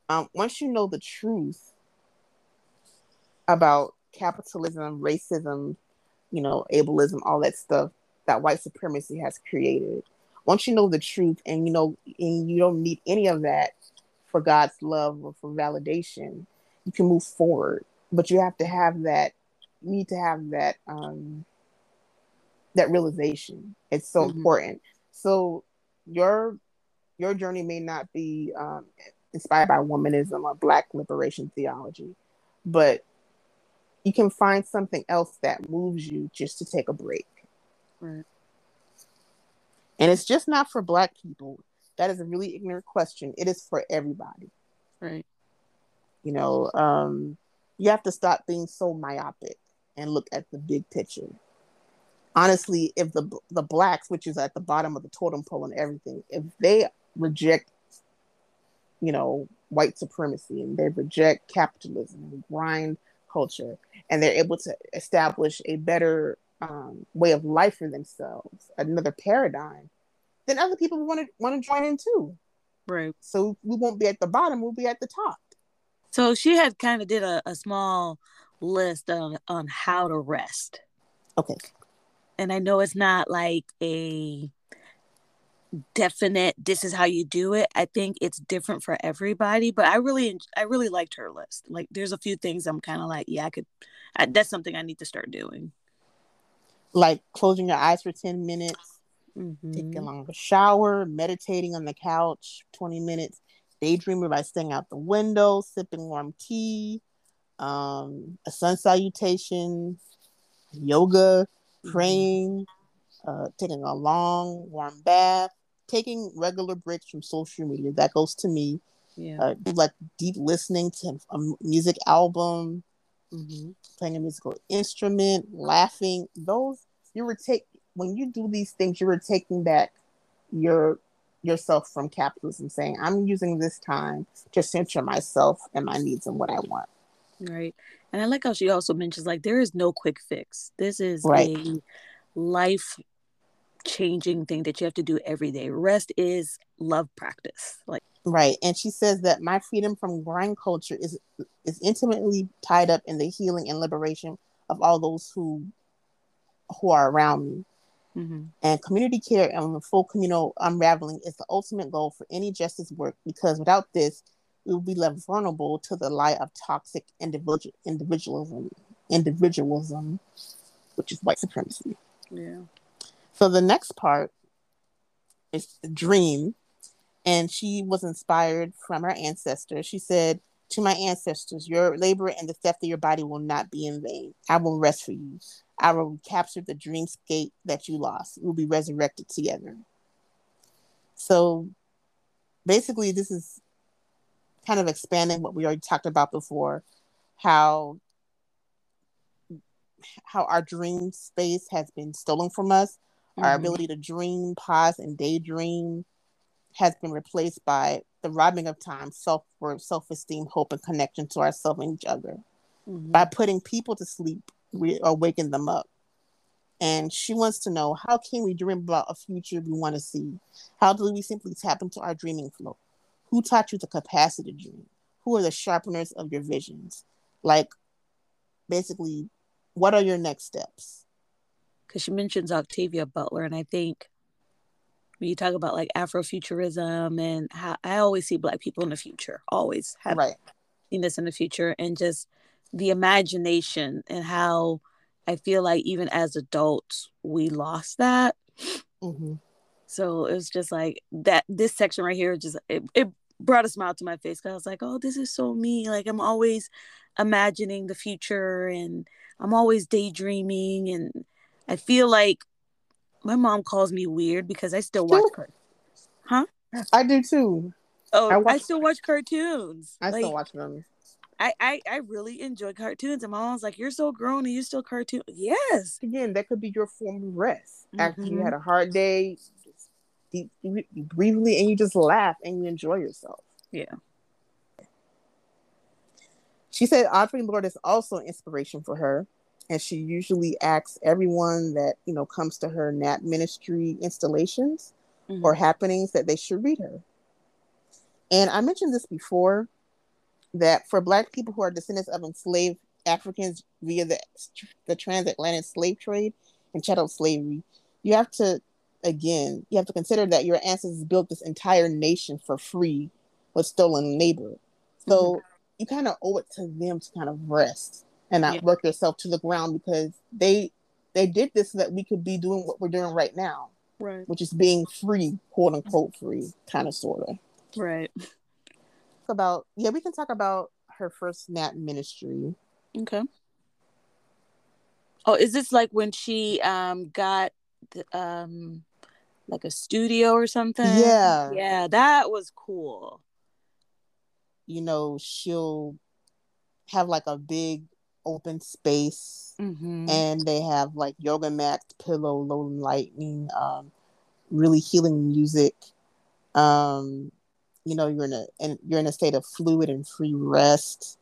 Um, once you know the truth about capitalism, racism, you know, ableism, all that stuff that white supremacy has created. Once you know the truth and you know and you don't need any of that for God's love or for validation, you can move forward. But you have to have that you need to have that um that realization. It's so Mhm. important. So your your journey may not be um, inspired by womanism or black liberation theology, but you can find something else that moves you just to take a break. Right. And it's just not for black people. That is a really ignorant question. It is for everybody. Right. You know, um, you have to stop being so myopic and look at the big picture. Honestly, if the the blacks, which is at the bottom of the totem pole and everything, if they reject, you know, white supremacy and they reject capitalism and grind culture, and they're able to establish a better um, way of life for themselves, another paradigm, then other people want to want to join in too. Right. So we won't be at the bottom; we'll be at the top. So she had kind of did a, a small list on on how to rest. Okay. And I know it's not like a definite this is how you do it i think it's different for everybody but i really i really liked her list like there's a few things i'm kind of like yeah i could I, that's something i need to start doing like closing your eyes for 10 minutes mm-hmm. taking a longer shower meditating on the couch 20 minutes daydreaming by staying out the window sipping warm tea um, a sun salutation yoga mm-hmm. praying uh, taking a long warm bath taking regular breaks from social media. That goes to me. Yeah. Uh, like deep listening to a music album, mm-hmm. playing a musical instrument, laughing. Those you were take when you do these things, you are taking back your yourself from capitalism, saying, "I'm using this time to center myself and my needs and what I want." Right, and I like how she also mentions like there is no quick fix. This is right. a life changing thing that you have to do every day. Rest is love practice. Like right. And she says that my freedom from grind culture is is intimately tied up in the healing and liberation of all those who who are around me. Mm-hmm. And community care and the full communal unraveling is the ultimate goal for any justice work because without this, we will be left vulnerable to the lie of toxic individual individualism, individualism, which is white supremacy. Yeah. So the next part is the dream. And she was inspired from her ancestors. She said, To my ancestors, your labor and the theft of your body will not be in vain. I will rest for you. I will recapture the dreamscape that you lost. We'll be resurrected together. So basically, this is kind of expanding what we already talked about before how how our dream space has been stolen from us Mm-hmm. Our ability to dream, pause, and daydream has been replaced by the robbing of time, self worth, self esteem, hope, and connection to ourselves and each other. Mm-hmm. By putting people to sleep, we are waking them up. And she wants to know how can we dream about a future we want to see? How do we simply tap into our dreaming flow? Who taught you the capacity to dream? Who are the sharpeners of your visions? Like, basically, what are your next steps? because she mentions Octavia Butler, and I think when you talk about like Afrofuturism and how I always see Black people in the future, always have right. seen this in the future, and just the imagination and how I feel like even as adults we lost that. Mm-hmm. So it was just like that. This section right here just it, it brought a smile to my face because I was like, oh, this is so me. Like I'm always imagining the future and I'm always daydreaming and I feel like my mom calls me weird because I still watch cartoons. Huh? I do too. Oh, I, watch, I still watch cartoons. I like, still watch them. I, I, I really enjoy cartoons, and my mom's like, "You're so grown, and you still cartoon." Yes. Again, that could be your form of rest. Mm-hmm. After you had a hard day, deep, deep, briefly, and you just laugh and you enjoy yourself. Yeah. She said Audre Lorde is also an inspiration for her and she usually asks everyone that you know comes to her nap ministry installations mm-hmm. or happenings that they should read her and i mentioned this before that for black people who are descendants of enslaved africans via the, the transatlantic slave trade and chattel slavery you have to again you have to consider that your ancestors built this entire nation for free with stolen labor so mm-hmm. you kind of owe it to them to kind of rest and not yeah. work yourself to the ground because they they did this so that we could be doing what we're doing right now. Right. Which is being free, quote unquote free, kind of sort of. Right. About yeah, we can talk about her first Nap ministry. Okay. Oh, is this like when she um got the, um like a studio or something? Yeah. Yeah, that was cool. You know, she'll have like a big open space mm-hmm. and they have like yoga mats pillow low lightning um, really healing music um, you know you're in a and you're in a state of fluid and free rest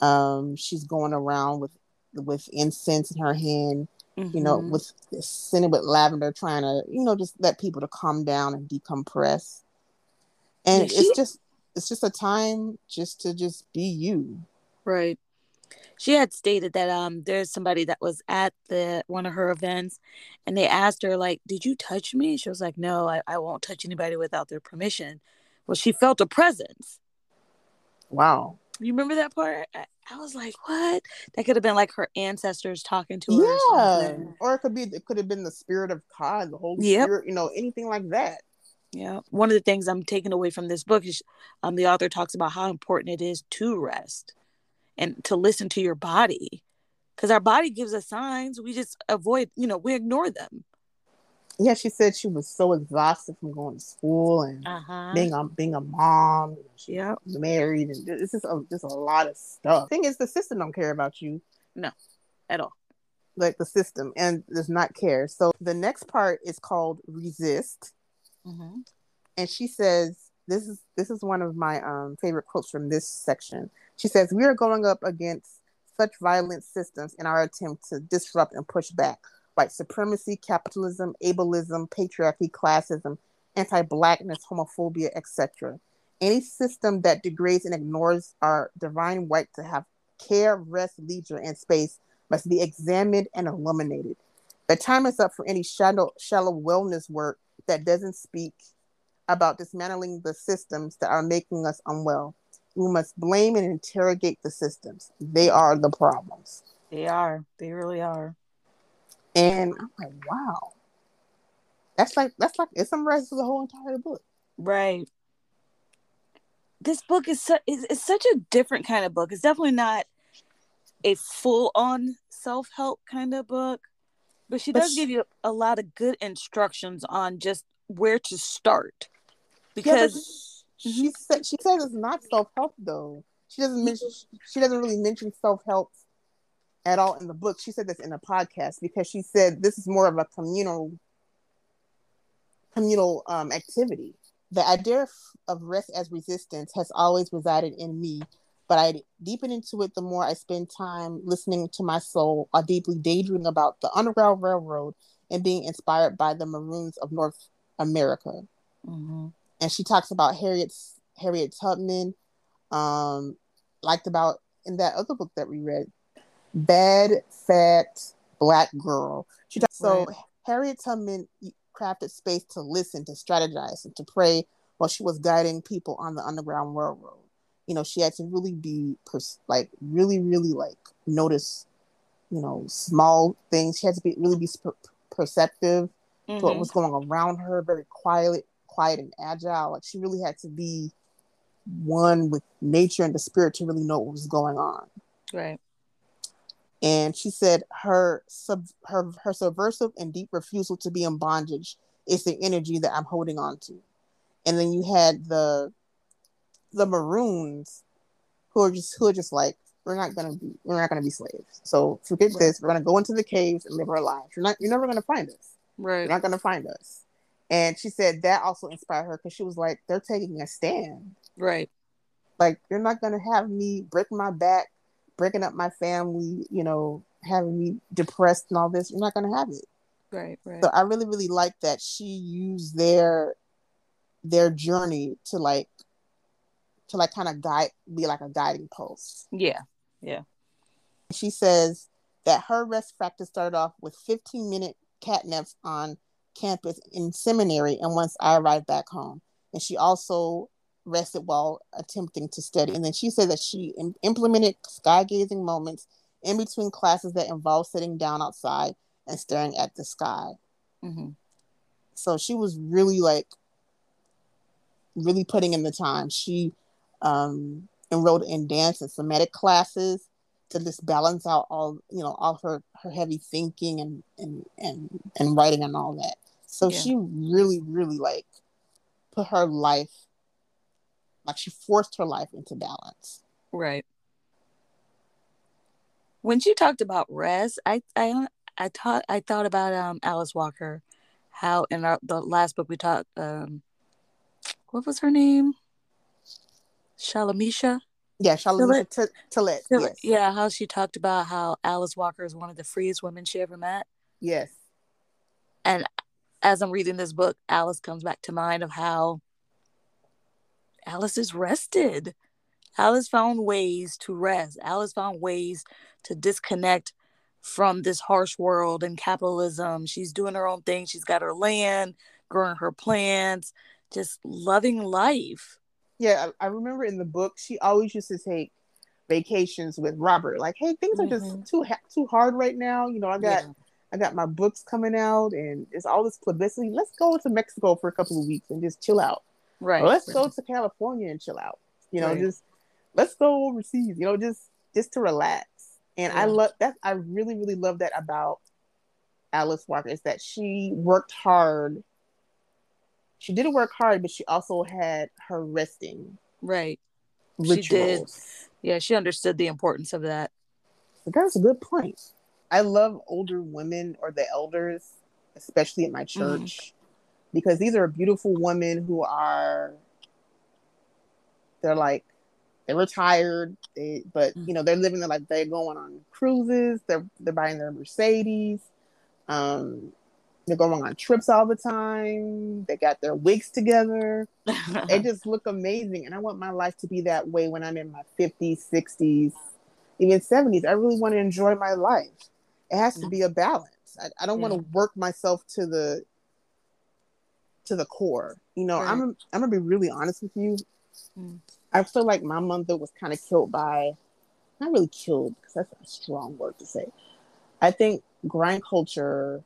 um, she's going around with with incense in her hand mm-hmm. you know mm-hmm. with scented with lavender trying to you know just let people to calm down and decompress and she... it's just it's just a time just to just be you right She had stated that um there's somebody that was at the one of her events and they asked her like, "Did you touch me?" She was like, "No, I, I won't touch anybody without their permission." Well, she felt a presence. Wow. You remember that part? I, I was like, "What?" That could have been like her ancestors talking to her. Yeah. something. Or it could be it could have been the spirit of God, the Holy Yep. Spirit, you know, anything like that. Yeah. One of the things I'm taking away from this book is um, the author talks about how important it is to rest and to listen to your body. Because our body gives us signs. We just avoid, you know, we ignore them. Yeah, she said she was so exhausted from going to school and Uh-huh. being a being a mom. She Yeah. married, and it's just a, just a lot of stuff. Thing is, the system don't care about you, No, At all. like the system, and does not care. So the next part is called resist, Mm-hmm. and she says this is this is one of my um, favorite quotes from this section. She says, "We are going up against such violent systems in our attempt to disrupt and push back, like supremacy, capitalism, ableism, patriarchy, classism, anti-blackness, homophobia, etc. Any system that degrades and ignores our divine right to have care, rest, leisure, and space must be examined and eliminated. The time is up for any shallow, shallow wellness work that doesn't speak about dismantling the systems that are making us unwell. We must blame and interrogate the systems. They are the problems. They are. They really are. And I'm like, wow. That's like that's like it summarizes the whole entire book. Right. This book is, su- is, is such a different kind of book. It's definitely not a full on self help kind of book, but she But does sh- give you a lot of good instructions on just where to start. Because she, she said she says it's not self help though. She doesn't mention she doesn't really mention self help at all in the book. She said this in a podcast because she said this is more of a communal communal um, activity. The idea of, of rest as resistance has always resided in me, but I deepen into it the more I spend time listening to my soul or deeply daydreaming about the Underground Railroad and being inspired by the Maroons of North America Mhm. And she talks about Harriet's Harriet Tubman, um, liked about in that other book that we read, Bad Fat Black Girl. She talks, so Harriet Tubman crafted space to listen, to strategize, and to pray while she was guiding people on the Underground Railroad. You know, she had to really be pers- like really, really like notice, you know, small things. She had to be really be per- perceptive to what was going around her, very quiet, quiet and agile. Like she really had to be one with nature and the spirit to really know what was going on. Right. And she said her sub her her subversive and deep refusal to be in bondage is the energy that I'm holding on to. And then you had the the maroons who are just who are just like we're not gonna be we're not gonna be slaves. So forget Right. this. We're gonna go into the caves and live our lives. You're not you're never gonna find us. Right. You're not gonna find us. And she said that also inspired her because she was like, they're taking a stand. Right. Like, you're not gonna have me breaking my back, breaking up my family, you know, having me depressed and all this. You're not gonna have it. Right. Right. So I really, really like that she used their their journey to like to like kind of guide be like a guiding post. yeah. Yeah. She says that her rest practice started off with 15 minute catnaps on campus in seminary and once I arrived back home. And she also rested while attempting to study. And then she said that she im- implemented sky gazing moments in between classes that involved sitting down outside and staring at the sky. hmm So she was really like, really putting in the time. She um, enrolled in dance and somatic classes to just balance out all you know all her her heavy thinking and and and, and writing and all that. So Yeah. she really really like put her life like she forced her life into balance. Right. When she talked about rest, I I I thought I thought about um Alice Walker, how in our, the last book we talked um, what was her name? Shalamisha. Yeah, Charlotte Tillet. Yes. Yeah, how she talked about how Alice Walker is one of the freest women she ever met. Yes. And as I'm reading this book, Alice comes back to mind of how Alice is rested. Alice found ways to rest. Alice found ways to disconnect from this harsh world and capitalism. She's doing her own thing. She's got her land, growing her plants, just loving life. Yeah, I, I remember in the book she always used to take vacations with Robert. Like, hey, things are just mm-hmm. too too hard right now. You know, I got yeah. I got my books coming out, and it's all this publicity. Let's go to Mexico for a couple of weeks and just chill out. Right. Or let's right. go to California and chill out. You know, right. just let's go overseas. You know, just just to relax. And yeah. I love that. I really, really love that about Alice Walker is that she worked hard. She didn't work hard, but she also had her resting. Right. Rituals. She did. Yeah, she understood the importance of that. But that's a good point. I love older women or the elders, especially at my mm-hmm. church, mm. because these are beautiful women who are they're like they're retired, they, but mm. you know they're living their life. They're going on cruises. They're they're buying their Mercedes. Um, they're going on trips all the time. They got their wigs together. they just look amazing, and I want my life to be that way when I'm in my 50s, 60s, even 70s. I really want to enjoy my life. It has to be a balance. I, I don't yeah. want to work myself to the to the core. You know, right. I'm I'm gonna be really honest with you. Mm. I feel like my mother was kind of killed by, not really killed because that's a strong word to say. I think grind culture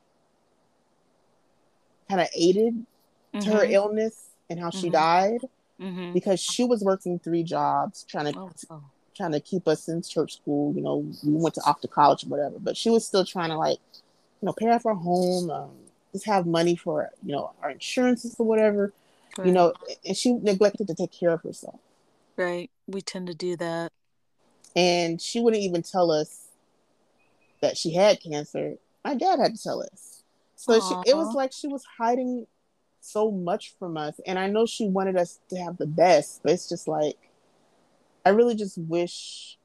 kind of aided mm-hmm. to her mm-hmm. illness and how mm-hmm. she died mm-hmm. because she was working three jobs trying to oh, oh. Trying to keep us in church school. You know, we went to off to college or whatever, but she was still trying to like, you know, pay off our home, um, just have money for you know our insurances or whatever. Right. You know, and she neglected to take care of herself. Right. We tend to do that. And she wouldn't even tell us that she had cancer. My dad had to tell us. So she, it was like she was hiding so much from us. And I know she wanted us to have the best, but it's just like, I really just wish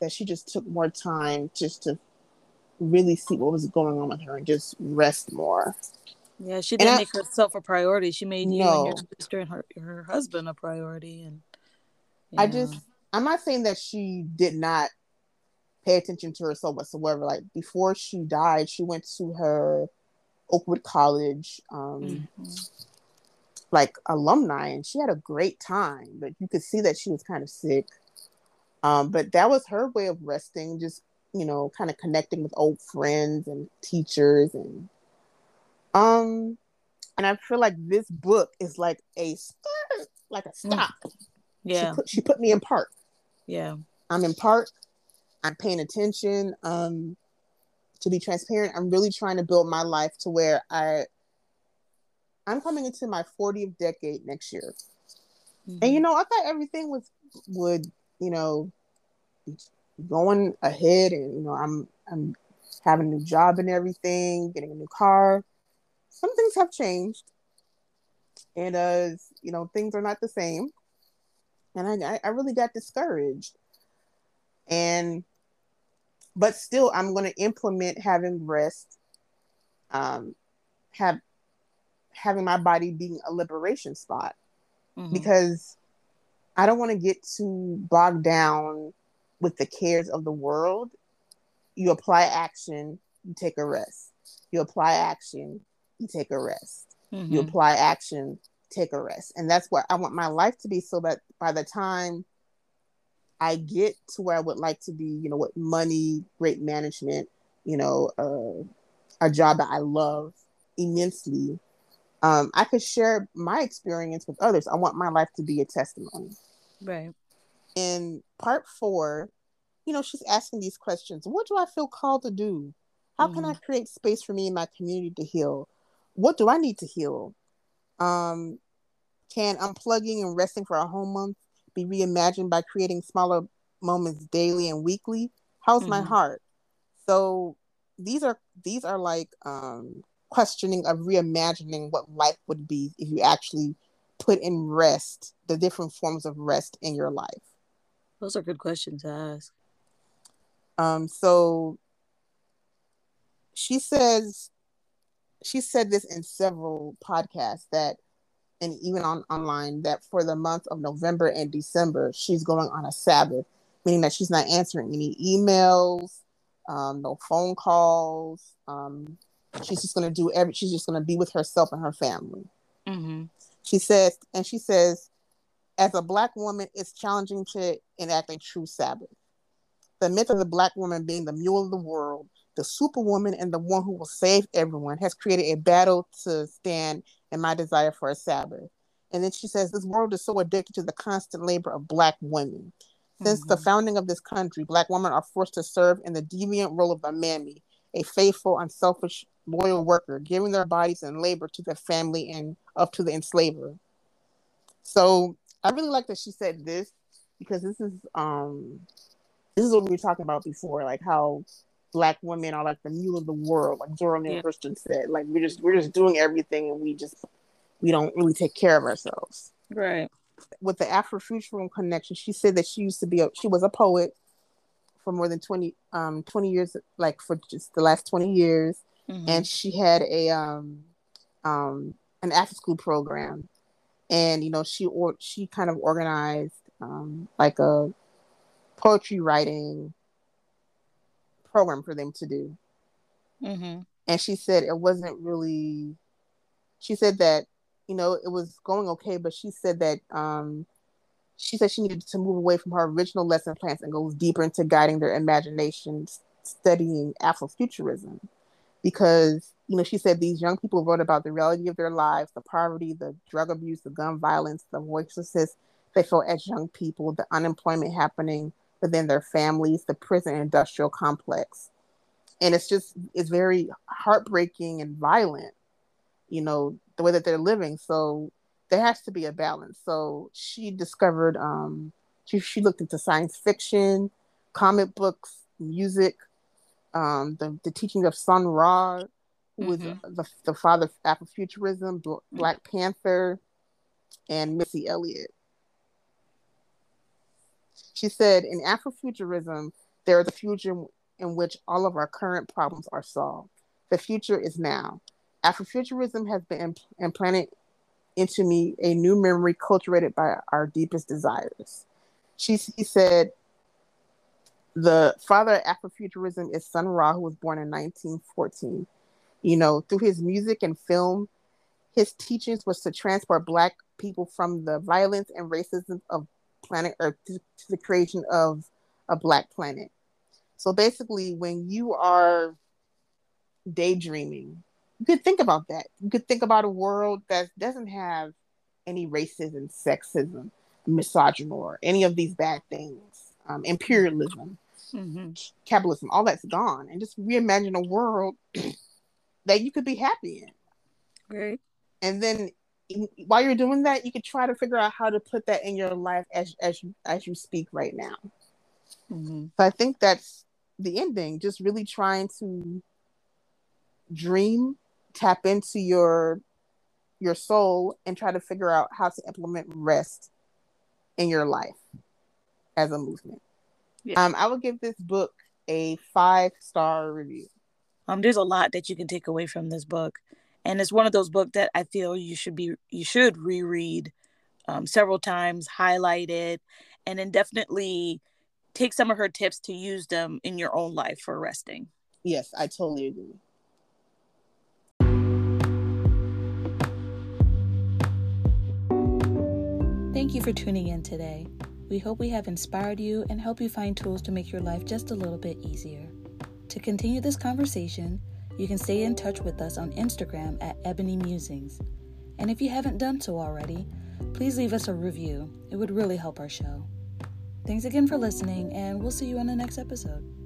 that she just took more time just to really see what was going on with her and just rest more. Yeah, she didn't I, make herself a priority. She made you no. and your sister and her, her husband a priority. And I just I'm not saying that she did not pay attention to herself whatsoever. Like before she died, she went to her Oakwood College um mm-hmm. like alumni and she had a great time, but you could see that she was kind of sick. Um, but that was her way of resting, just you know, kind of connecting with old friends and teachers and um and I feel like this book is like a like a mm. stop. Yeah. She put, she put me in park. Yeah. I'm in park. I'm paying attention. Um, to be transparent, I'm really trying to build my life to where I I'm coming into my 40th decade next year. Mm-hmm. And you know, I thought everything was would, you know, going ahead and you know, I'm I'm having a new job and everything, getting a new car. Some things have changed. And uh, you know, things are not the same and I, I really got discouraged. And, but still, I'm going to implement having rest, um, have having my body being a liberation spot, mm-hmm. because I don't want to get too bogged down with the cares of the world. You apply action, you take a rest. You apply action, you take a rest. Mm-hmm. You apply action, take a rest. And that's what I want my life to be so that by the time I get to where I would like to be, you know, with money, great management, you know, uh, a job that I love immensely, um, I could share my experience with others. I want my life to be a testimony. Right. In part four, you know, she's asking these questions What do I feel called to do? How mm-hmm. can I create space for me and my community to heal? What do I need to heal? Um, can unplugging and resting for a whole month be reimagined by creating smaller moments daily and weekly? How's mm-hmm. my heart? So these are these are like um, questioning of reimagining what life would be if you actually put in rest the different forms of rest in your life. Those are good questions to ask. Um, so she says she said this in several podcasts that and even on online that for the month of November and December, she's going on a Sabbath, meaning that she's not answering any emails, um, no phone calls. Um, she's just going to do every. She's just going to be with herself and her family. Mm-hmm. She says, and she says, as a black woman, it's challenging to enact a true Sabbath. The myth of the black woman being the mule of the world, the superwoman, and the one who will save everyone has created a battle to stand in my desire for a Sabbath. And then she says, This world is so addicted to the constant labor of Black women. Since mm-hmm. the founding of this country, Black women are forced to serve in the deviant role of a mammy, a faithful, unselfish, loyal worker, giving their bodies and labor to their family and up to the enslaver. So I really like that she said this because this is um this is what we were talking about before, like how black women are like the mule of the world, like Zora Neale yeah. said. Like we're just we're just doing everything and we just we don't really take care of ourselves. Right. With the Afrofuturism connection, she said that she used to be a she was a poet for more than 20 um 20 years like for just the last 20 years mm-hmm. and she had a um um an after school program and you know she or she kind of organized um like a poetry writing program for them to do. Mm-hmm. And she said it wasn't really. She said that you know it was going okay, but she said that um, she said she needed to move away from her original lesson plans and go deeper into guiding their imaginations, studying Afrofuturism, because you know she said these young people wrote about the reality of their lives, the poverty, the drug abuse, the gun violence, the voicelessness they felt as young people, the unemployment happening within their families, the prison industrial complex. And it's just, it's very heartbreaking and violent, you know, the way that they're living. So there has to be a balance. So she discovered, um, she, she looked into science fiction, comic books, music, um, the, the teaching of Sun Ra, who mm-hmm. the, the father of Afrofuturism, Black Panther, and Missy Elliott. She said, in Afrofuturism, there is a future in which all of our current problems are solved. The future is now. Afrofuturism has been imp- implanted into me a new memory cultivated by our deepest desires. She, she said, the father of Afrofuturism is Sun Ra, who was born in 1914. You know, through his music and film, his teachings was to transport Black people from the violence and racism of planet Earth to, to the creation of a black planet. So basically, when you are daydreaming, you could think about that. You could think about a world that doesn't have any racism, sexism, misogyny, or any of these bad things, um, imperialism, mm-hmm. capitalism, all that's gone, and just reimagine a world that you could be happy in. Right. And then while you're doing that, you could try to figure out how to put that in your life as as you as you speak right now. Mm-hmm. So I think that's the ending. Just really trying to dream, tap into your your soul, and try to figure out how to implement rest in your life as a movement. Yeah. Um, I would give this book a five star review. Um, there's a lot that you can take away from this book and it's one of those books that I feel you should be you should reread um, several times, highlight it, and then definitely take some of her tips to use them in your own life for resting. Yes, I totally agree. Thank you for tuning in today. We hope we have inspired you and help you find tools to make your life just a little bit easier. To continue this conversation, you can stay in touch with us on Instagram at Ebony Musings. And if you haven't done so already, please leave us a review. It would really help our show. Thanks again for listening, and we'll see you on the next episode.